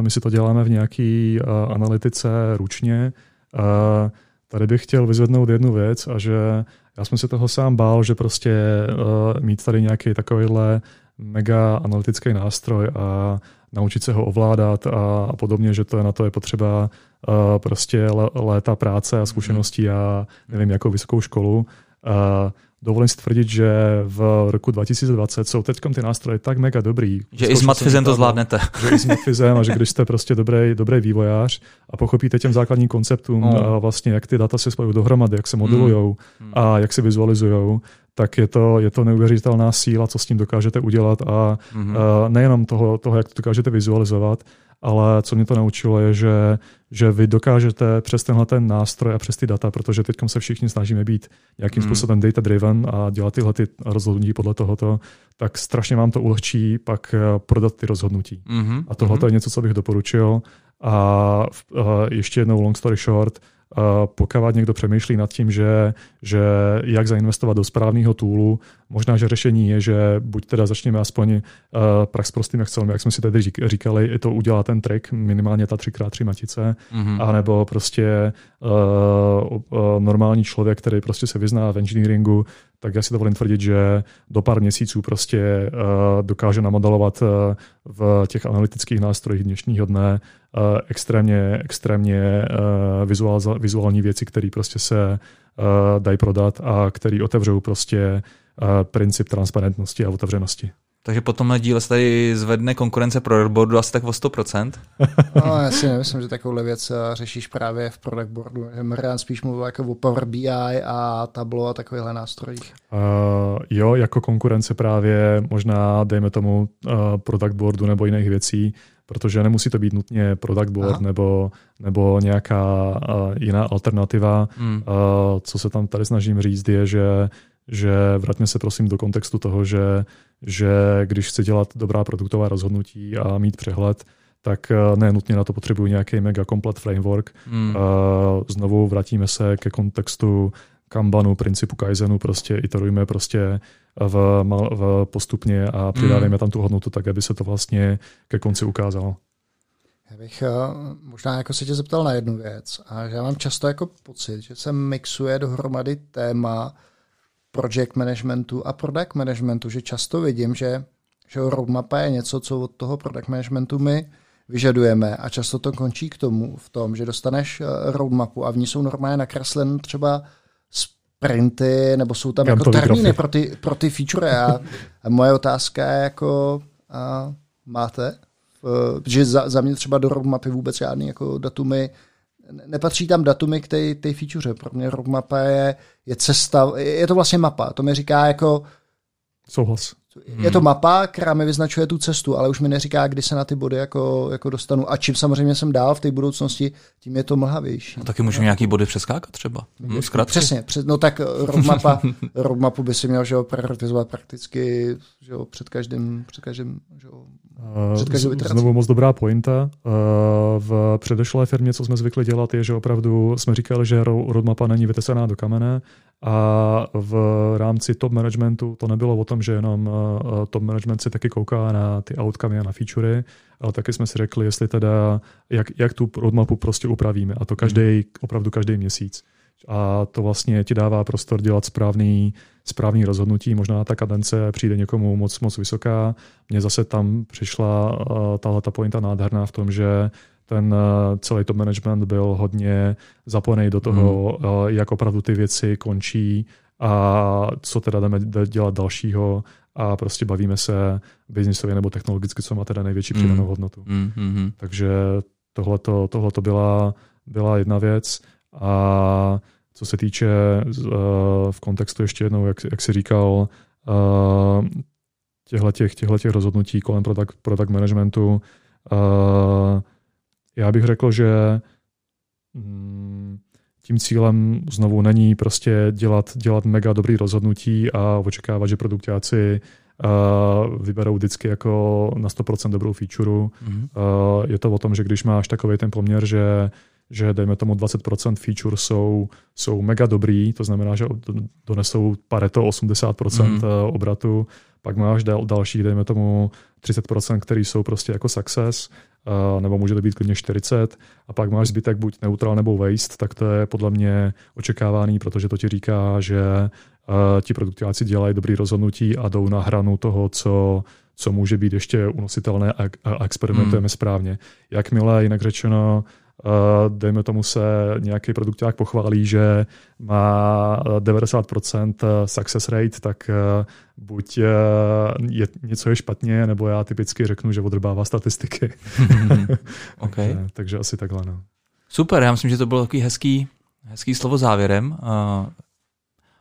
my si to děláme v nějaký uh, analytice ručně. Uh, tady bych chtěl vyzvednout jednu věc a že já jsem si toho sám bál, že prostě uh, mít tady nějaký takovýhle mega analytický nástroj a naučit se ho ovládat a, a podobně, že to je na to je potřeba uh, prostě léta práce a zkušeností a nevím, jakou vysokou školu. Uh, dovolím si tvrdit, že v roku 2020 jsou teď ty nástroje tak mega dobrý. Že i s Matfizem to zvládnete. Že i s Matfizem a že když jste prostě dobrý, dobrý vývojář a pochopíte těm základním konceptům, no. a vlastně jak ty data se spojují dohromady, jak se modulujou mm. a jak se vizualizují, tak je to, je to neuvěřitelná síla, co s tím dokážete udělat a uh, nejenom toho, toho, jak to dokážete vizualizovat, ale co mě to naučilo je, že, že vy dokážete přes tenhle ten nástroj a přes ty data, protože teď se všichni snažíme být nějakým mm. způsobem data driven a dělat tyhle ty rozhodnutí podle tohoto, tak strašně vám to ulehčí pak eh, prodat ty rozhodnutí. Mm-hmm. A tohle mm-hmm. je něco, co bych doporučil. A, a ještě jednou long story short, pokud někdo přemýšlí nad tím, že, že jak zainvestovat do správného toolu, možná, že řešení je, že buď teda začněme aspoň uh, prax s prostým Excelem, jak jsme si tady říkali, i to udělá ten trik, minimálně ta 3x3 matice, mm-hmm. anebo prostě uh, uh, normální člověk, který prostě se vyzná v engineeringu, tak já si dovolím tvrdit, že do pár měsíců prostě uh, dokáže namodelovat uh, v těch analytických nástrojích dnešního dne uh, extrémně, extrémně uh, vizuál, vizuální věci, které prostě se uh, dají prodat a které otevřou prostě uh, princip transparentnosti a otevřenosti. Takže po tomhle díle se tady zvedne konkurence pro Redboardu asi tak o 100%. [LAUGHS] no, já si nemyslím, že takovouhle věc eh, řešíš právě v product boardu. Marian spíš mluvil jako o Power BI a Tableau a takovýchhle nástrojích. Uh, jo, jako konkurence právě možná, dejme tomu, uh, product boardu nebo jiných věcí, protože nemusí to být nutně product board nebo, nebo nějaká uh, jiná alternativa. Hmm. Uh, co se tam tady snažím říct je, že že vraťme se prosím do kontextu toho, že, že když chci dělat dobrá produktová rozhodnutí a mít přehled, tak eh, ne nutně na to potřebuji nějaký mega komplet framework. Hmm. Znovu vrátíme se ke kontextu Kanbanu, principu Kaizenu, prostě iterujeme prostě v, v postupně a přidáváme hmm. tam tu hodnotu tak, aby se to vlastně ke konci ukázalo. Já bych eh, možná jako se tě zeptal na jednu věc. A já mám často jako pocit, že se mixuje dohromady téma project managementu a product managementu, že často vidím, že, že roadmapa je něco, co od toho product managementu my vyžadujeme. A často to končí k tomu v tom, že dostaneš eh, roadmapu a v ní jsou normálně nakreslen třeba sprinty nebo jsou tam jako termíny pro ty, pro ty feature. A, a moje otázka je jako a máte? že za, za mě třeba do roadmapy vůbec žádný jako datumy nepatří tam datumy k té, feature. Pro mě roadmapa je, je cesta, je to vlastně mapa. To mi říká jako... Souhlas. Je to mapa, která mi vyznačuje tu cestu, ale už mi neříká, kdy se na ty body jako, jako dostanu. A čím samozřejmě jsem dál v té budoucnosti, tím je to mlhavější. No, taky můžu nějaký body přeskákat třeba. Hm, Přesně. Přes, no tak roadmapa, [LAUGHS] roadmapu by si měl že ho, prioritizovat prakticky že ho, před každým, před každým že ho, Znovu moc dobrá pointa. V předešlé firmě, co jsme zvykli dělat, je, že opravdu jsme říkali, že roadmapa není vytesaná do kamene a v rámci top managementu to nebylo o tom, že jenom top management si taky kouká na ty outcome a na featurey, ale taky jsme si řekli, jestli teda, jak, jak tu roadmapu prostě upravíme a to každý, opravdu každý měsíc a to vlastně ti dává prostor dělat správný, správný rozhodnutí. Možná ta kadence přijde někomu moc, moc vysoká. Mně zase tam přišla uh, tahle ta pointa nádherná v tom, že ten uh, celý top management byl hodně zapojený do toho, hmm. uh, jak opravdu ty věci končí a co teda jdeme dělat dalšího a prostě bavíme se biznisově nebo technologicky, co má teda největší přidanou hmm. hodnotu. Hmm, hmm, hmm. Takže tohle to byla, byla jedna věc. A co se týče uh, v kontextu ještě jednou, jak, jak jsi říkal, uh, těchto těch, těch rozhodnutí kolem product, product managementu, uh, já bych řekl, že mm, tím cílem znovu není prostě dělat, dělat mega dobrý rozhodnutí a očekávat, že produktáci uh, vyberou vždycky jako na 100% dobrou feature. Mm-hmm. Uh, je to o tom, že když máš takový ten poměr, že že dejme tomu 20% feature jsou, jsou mega dobrý, to znamená, že donesou Pareto 80% mm. obratu, pak máš dal, dalších, dejme tomu 30%, který jsou prostě jako success, nebo může to být klidně 40, a pak máš zbytek buď neutral nebo waste, tak to je podle mě očekávaný, protože to ti říká, že ti produktáci dělají dobrý rozhodnutí a jdou na hranu toho, co, co může být ještě unositelné a, a experimentujeme mm. správně. Jakmile, jinak řečeno, dejme tomu se nějaký produkták pochválí, že má 90% success rate, tak eh, buď eh, je, něco je špatně, nebo já typicky řeknu, že odrbává statistiky. [LAUGHS] okay. takže, takže asi takhle. No. Super, já myslím, že to bylo takový hezký, hezký slovo závěrem. Uh,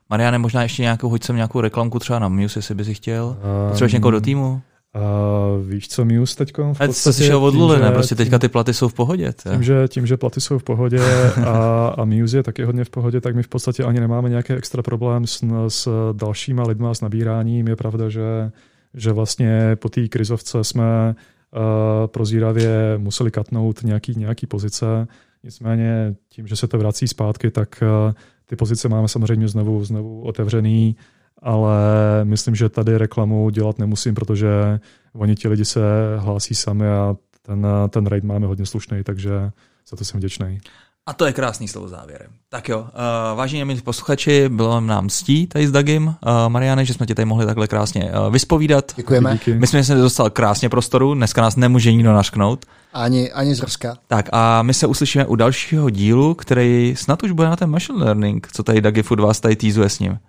Mariane, možná ještě nějakou, hoď sem nějakou reklamku třeba na Muse, jestli bys chtěl. Potřebuješ někoho do týmu? Uh, víš co, Muse teď v podstatě... Jsi šel od ne? Prostě teďka ty platy jsou v pohodě. Tím že, tím, že platy jsou v pohodě a, a Muse je taky hodně v pohodě, tak my v podstatě ani nemáme nějaký extra problém s, s dalšíma lidma, s nabíráním. Je pravda, že, že vlastně po té krizovce jsme uh, prozíravě museli katnout nějaký, nějaký pozice. Nicméně tím, že se to vrací zpátky, tak uh, ty pozice máme samozřejmě znovu, znovu otevřený ale myslím, že tady reklamu dělat nemusím, protože oni ti lidi se hlásí sami a ten, ten rate máme hodně slušný, takže za to jsem vděčný. A to je krásný slovo závěrem. Tak jo, uh, vážení milí posluchači, bylo nám ctí tady s Dagim, uh, Mariane, že jsme tě tady mohli takhle krásně uh, vyspovídat. Děkujeme. Díky. My jsme se dostal krásně prostoru, dneska nás nemůže nikdo našknout. Ani, ani z Ruska. Tak a my se uslyšíme u dalšího dílu, který snad už bude na ten machine learning, co tady Dagi Food vás tady týzuje s ním.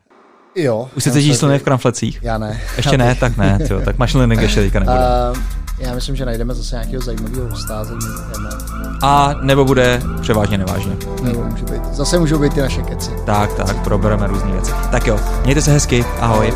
Jo. Už se cítíš slony v kramflecích? Já ne. Ještě ne, tak ne, tyjo, tak machine learning ještě teďka nebude. Uh, já myslím, že najdeme zase nějakého zajímavého hosta. A nebo bude převážně nevážně. Nebo může být, zase můžou být ty naše keci. Tak, tak, probereme různé věci. Tak jo, mějte se hezky, ahoj.